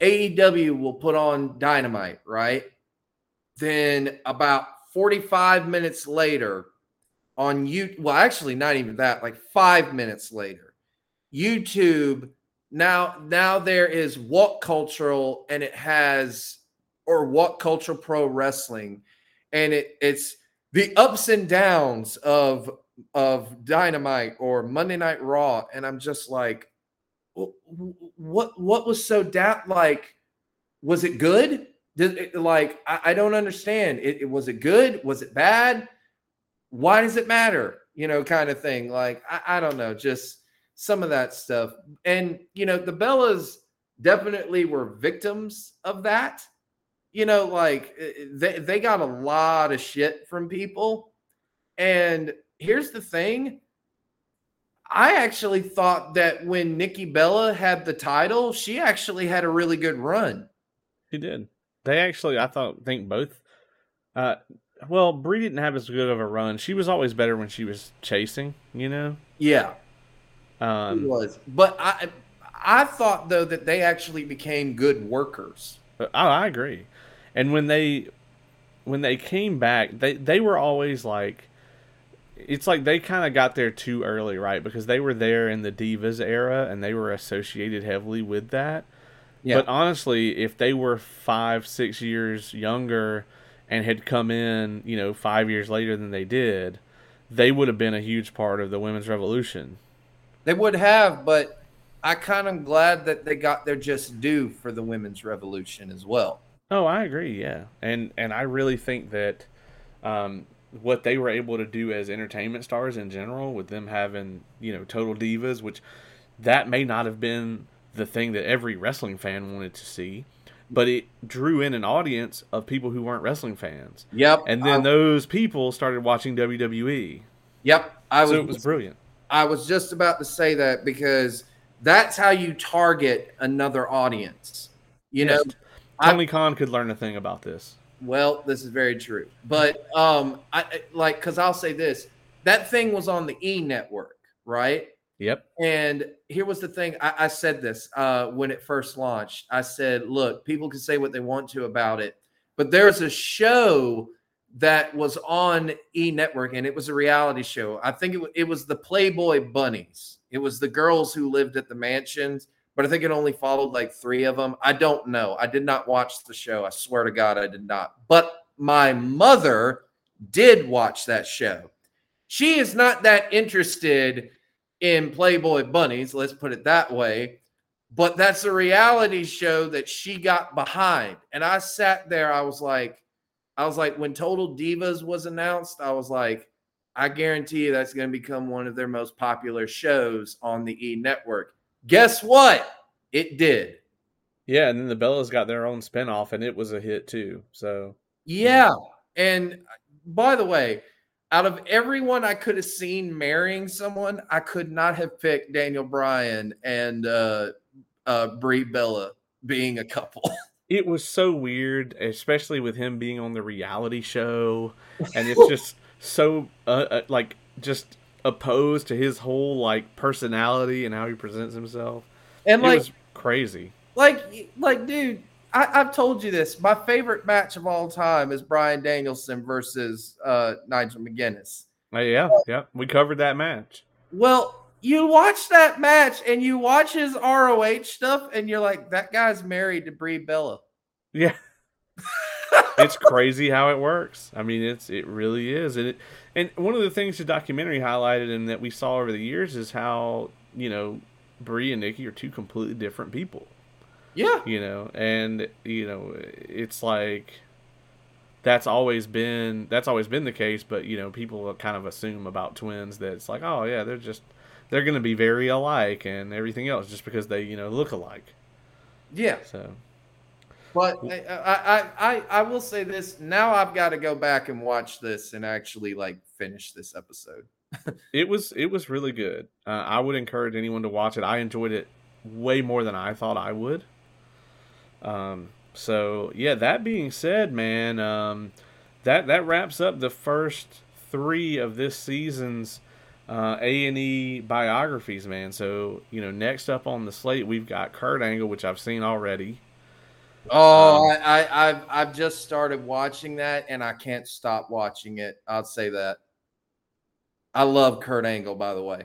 AEW will put on Dynamite, right? Then about forty-five minutes later, on you, well, actually, not even that. Like five minutes later, YouTube. Now, now there is what cultural, and it has or WhatCulture pro wrestling, and it it's the ups and downs of of Dynamite or Monday Night Raw, and I'm just like, what what was so down? Like Was it good? Did like I, I don't understand. It, it was it good? Was it bad? Why does it matter? You know, kind of thing. Like I, I don't know, just some of that stuff. And you know, the Bellas definitely were victims of that. You know, like eh, eh, they they got a lot of shit from people. And here's the thing. I actually thought that when Nikki Bella had the title, she actually had a really good run. She did. They actually, I thought, think both. Uh, well, Brie didn't have as good of a run. She was always better when she was chasing. You know. Yeah. Um, she was, but I, I thought though that they actually became good workers. Oh, I agree. And when they, when they came back, they they were always like it's like they kind of got there too early, right? Because they were there in the Divas era and they were associated heavily with that. Yeah. But honestly, if they were five, six years younger and had come in, you know, five years later than they did, they would have been a huge part of the women's revolution. They would have, but I kind of glad that they got their just due for the women's revolution as well. Oh, I agree. Yeah, and and I really think that um, what they were able to do as entertainment stars in general, with them having you know total divas, which that may not have been the thing that every wrestling fan wanted to see, but it drew in an audience of people who weren't wrestling fans. Yep. And then I, those people started watching WWE. Yep. I was, so it was brilliant. I was just about to say that because that's how you target another audience. You yes. know, Tony I, Khan could learn a thing about this. Well, this is very true. But um I like cuz I'll say this. That thing was on the E network, right? Yep. And here was the thing. I, I said this uh, when it first launched. I said, look, people can say what they want to about it, but there's a show that was on E Network, and it was a reality show. I think it, it was the Playboy Bunnies. It was the girls who lived at the mansions, but I think it only followed like three of them. I don't know. I did not watch the show. I swear to God, I did not. But my mother did watch that show. She is not that interested in Playboy Bunnies, let's put it that way. But that's a reality show that she got behind. And I sat there, I was like, I was like, when Total Divas was announced, I was like, I guarantee you that's going to become one of their most popular shows on the E network. Guess what? It did. Yeah, and then the Bellas got their own spinoff and it was a hit too. So Yeah. And by the way, out of everyone I could have seen marrying someone, I could not have picked Daniel Bryan and uh, uh, Brie Bella being a couple. [LAUGHS] It was so weird, especially with him being on the reality show, and it's [LAUGHS] just so uh, uh, like just opposed to his whole like personality and how he presents himself. And it like crazy. Like like dude, I, have told you this. My favorite match of all time is Bryan Danielson versus uh, Nigel McGuinness. Uh, yeah, yeah, we covered that match. Well, you watch that match and you watch his ROH stuff, and you're like, that guy's married to Brie Bella. Yeah, [LAUGHS] it's crazy how it works. I mean, it's it really is, and it, and one of the things the documentary highlighted and that we saw over the years is how you know Brie and Nikki are two completely different people. Yeah. You know, and you know, it's like that's always been that's always been the case, but you know, people kind of assume about twins that it's like, oh yeah, they're just they're going to be very alike and everything else just because they, you know, look alike. Yeah. So but I, I, I, I will say this. Now I've got to go back and watch this and actually like finish this episode. [LAUGHS] it was it was really good. Uh, I would encourage anyone to watch it. I enjoyed it way more than I thought I would. Um, so yeah, that being said, man, um, that that wraps up the first three of this season's uh, A and E biographies, man. So you know, next up on the slate, we've got Kurt Angle, which I've seen already. Oh, um, I, I, I've I've just started watching that, and I can't stop watching it. I'll say that. I love Kurt Angle, by the way.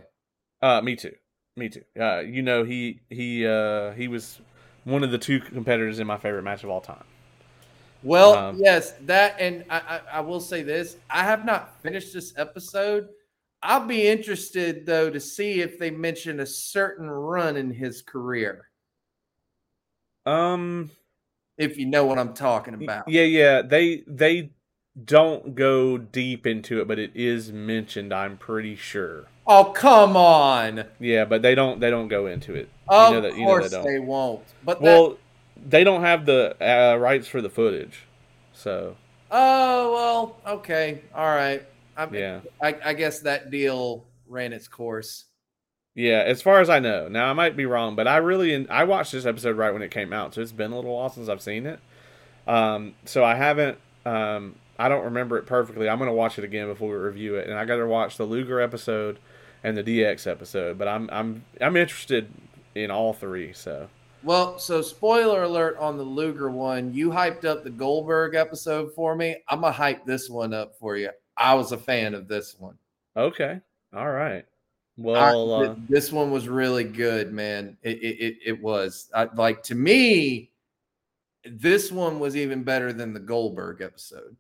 Uh, me too. Me too. Uh, you know, he he uh he was one of the two competitors in my favorite match of all time. Well, um, yes, that, and I, I, I will say this: I have not finished this episode. I'll be interested though to see if they mention a certain run in his career. Um, if you know what I'm talking about. Yeah, yeah. They they don't go deep into it, but it is mentioned. I'm pretty sure. Oh come on! Yeah, but they don't they don't go into it. Of you know that, you course know they, they, won't. But well, that... they don't have the uh, rights for the footage, so. Oh well, okay, all right. I yeah, I, I guess that deal ran its course. Yeah, as far as I know. Now I might be wrong, but I really I watched this episode right when it came out, so it's been a little while since I've seen it. Um, so I haven't. Um, I don't remember it perfectly. I'm gonna watch it again before we review it, and I got to watch the Luger episode and the DX episode. But I'm I'm I'm interested in all three. So. Well, so spoiler alert on the Luger one. You hyped up the Goldberg episode for me. I'm gonna hype this one up for you. I was a fan of this one. Okay. All right. Well, I, uh, this one was really good, man. It it, it was I, like to me. This one was even better than the Goldberg episode.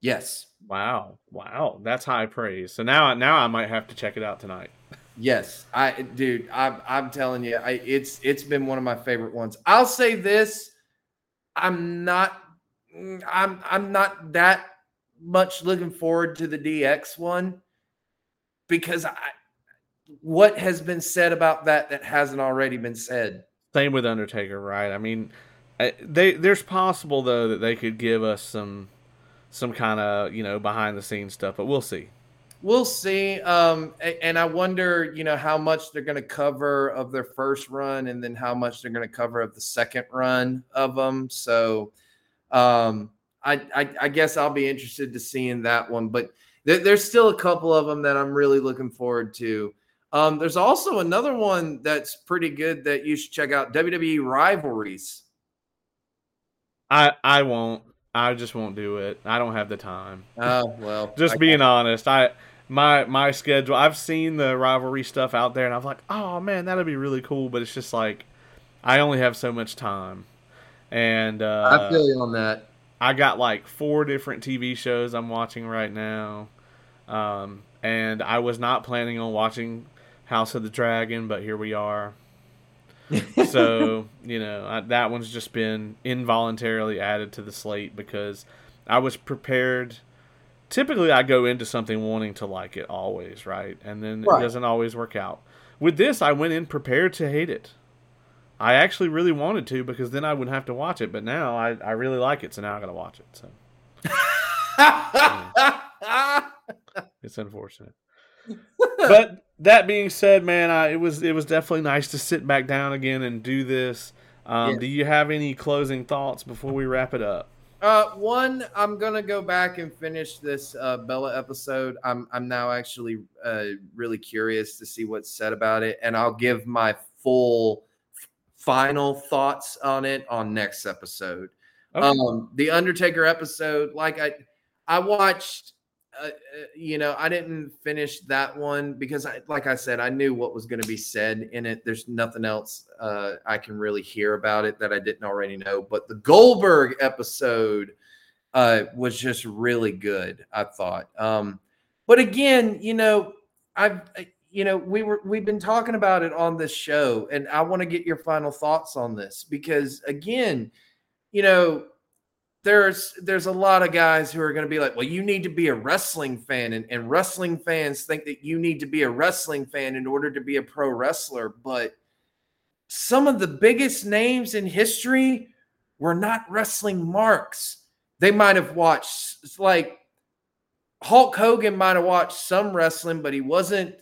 Yes. Wow. Wow. That's high praise. So now now I might have to check it out tonight. [LAUGHS] Yes. I dude, I I'm telling you, I it's it's been one of my favorite ones. I'll say this. I'm not I'm I'm not that much looking forward to the DX one because I, what has been said about that that hasn't already been said? Same with Undertaker, right? I mean, they there's possible though that they could give us some some kind of you know behind the scenes stuff, but we'll see. We'll see. Um, and I wonder, you know, how much they're going to cover of their first run, and then how much they're going to cover of the second run of them. So, um, I, I, I guess I'll be interested to seeing that one. But there's still a couple of them that I'm really looking forward to. Um, there's also another one that's pretty good that you should check out WWE rivalries. I I won't. I just won't do it. I don't have the time. Oh well. [LAUGHS] just I being can't. honest, I my my schedule. I've seen the rivalry stuff out there, and I'm like, oh man, that'd be really cool. But it's just like I only have so much time, and uh, I feel you on that. I got like four different TV shows I'm watching right now. Um, and I was not planning on watching House of the Dragon, but here we are. [LAUGHS] so, you know, I, that one's just been involuntarily added to the slate because I was prepared. Typically, I go into something wanting to like it always, right? And then right. it doesn't always work out. With this, I went in prepared to hate it. I actually really wanted to because then I wouldn't have to watch it. But now I, I really like it, so now I got to watch it. So [LAUGHS] it's unfortunate. but that being said, man, I, it was it was definitely nice to sit back down again and do this. Um, Do you have any closing thoughts before we wrap it up? Uh, one, I'm gonna go back and finish this uh, Bella episode. I'm I'm now actually uh, really curious to see what's said about it, and I'll give my full final thoughts on it on next episode. Okay. Um, the Undertaker episode, like I, I watched. Uh, uh, you know, I didn't finish that one because, I, like I said, I knew what was going to be said in it. There's nothing else uh, I can really hear about it that I didn't already know. But the Goldberg episode uh, was just really good. I thought. Um, but again, you know, I've you know, we were we've been talking about it on this show, and I want to get your final thoughts on this because again, you know, there's there's a lot of guys who are going to be like, well, you need to be a wrestling fan, and, and wrestling fans think that you need to be a wrestling fan in order to be a pro wrestler, but some of the biggest names in history were not wrestling marks. They might have watched like Hulk Hogan might have watched some wrestling, but he wasn't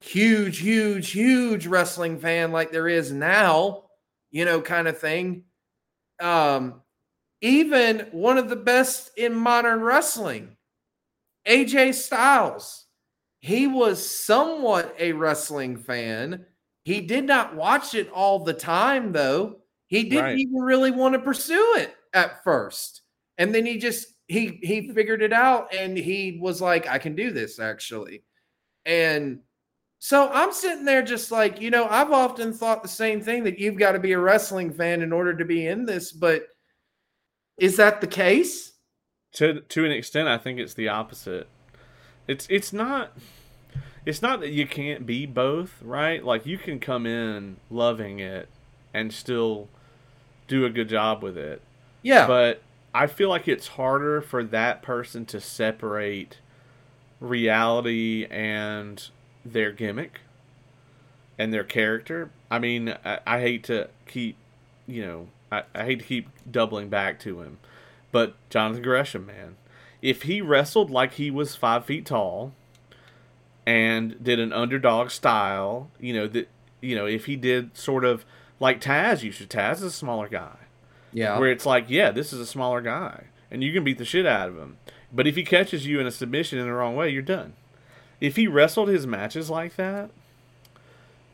huge, huge, huge wrestling fan like there is now, you know, kind of thing. Um, even one of the best in modern wrestling, AJ Styles, he was somewhat a wrestling fan. He did not watch it all the time, though. He didn't right. even really want to pursue it at first. And then he just he he figured it out and he was like, I can do this actually. And so I'm sitting there just like, you know, I've often thought the same thing that you've got to be a wrestling fan in order to be in this, but is that the case? To to an extent, I think it's the opposite. It's it's not it's not that you can't be both, right? Like you can come in loving it and still do a good job with it. Yeah. But I feel like it's harder for that person to separate reality and their gimmick and their character. I mean, I, I hate to keep, you know, I, I hate to keep doubling back to him, but Jonathan Gresham, man, if he wrestled like he was five feet tall and did an underdog style, you know that, you know, if he did sort of like Taz used to, Taz is a smaller guy, yeah, where it's like, yeah, this is a smaller guy, and you can beat the shit out of him, but if he catches you in a submission in the wrong way, you're done. If he wrestled his matches like that,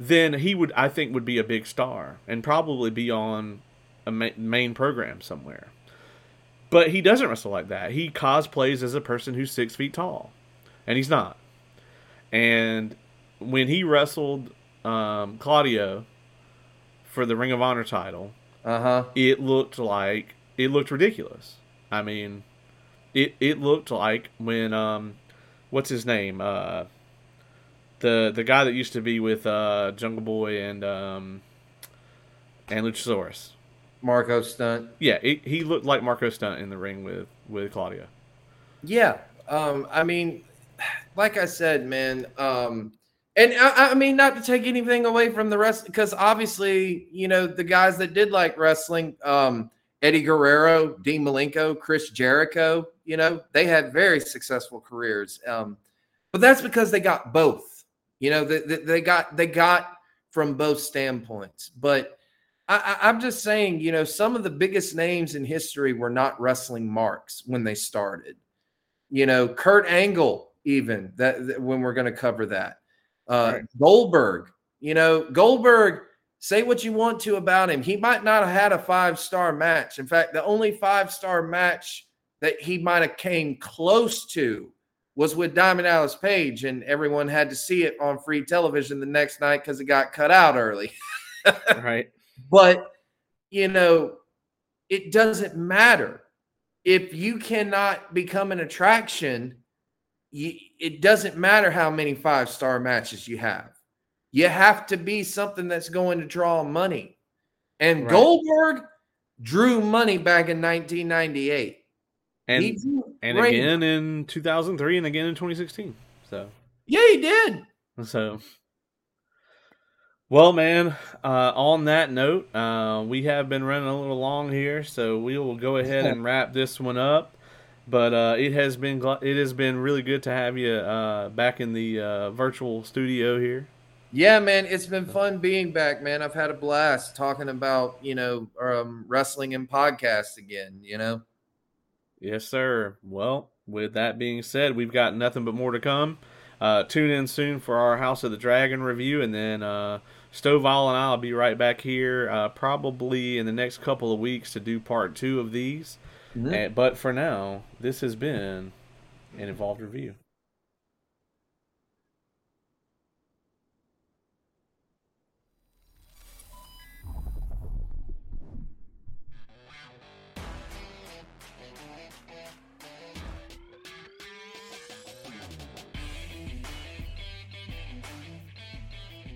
then he would, I think, would be a big star and probably be on a ma- main program somewhere. But he doesn't wrestle like that. He cosplays as a person who's six feet tall, and he's not. And when he wrestled um, Claudio for the Ring of Honor title, uh-huh. it looked like it looked ridiculous. I mean, it it looked like when um, what's his name? Uh, the the guy that used to be with uh, Jungle Boy and um, and Luchasaurus. Marko Stunt. Yeah, it, he looked like Marko Stunt in the ring with with Claudio. Yeah, um, I mean, like I said, man, um, and I, I, mean not to take anything away from the rest, because obviously, you know, the guys that did like wrestling, um, Eddie Guerrero, Dean Malenko, Chris Jericho, you know, they had very successful careers. Um, but that's because they got both. You know, they, they got they got from both standpoints, but I, I'm just saying, you know, some of the biggest names in history were not wrestling marks when they started. You know, Kurt Angle, even that, that when we're going to cover that. Uh, right. Goldberg, you know, Goldberg. Say what you want to about him. He might not have had a five star match. In fact, the only five star match that he might have came close to was with Diamond Dallas Page, and everyone had to see it on free television the next night because it got cut out early. [LAUGHS] right. But, you know, it doesn't matter. If you cannot become an attraction, you, it doesn't matter how many five star matches you have. You have to be something that's going to draw money. And right. Goldberg drew money back in 1998. And, and again in 2003 and again in 2016. So, yeah, he did. So, well, man, uh, on that note, uh, we have been running a little long here, so we will go ahead and [LAUGHS] wrap this one up. But uh, it has been it has been really good to have you uh, back in the uh, virtual studio here. Yeah, man, it's been fun being back, man. I've had a blast talking about you know um, wrestling and podcasts again. You know. Yes, sir. Well, with that being said, we've got nothing but more to come. Uh, tune in soon for our House of the Dragon review, and then Stovall and I'll be right back here uh, probably in the next couple of weeks to do part two of these. Mm-hmm. And, but for now, this has been an Evolved Review.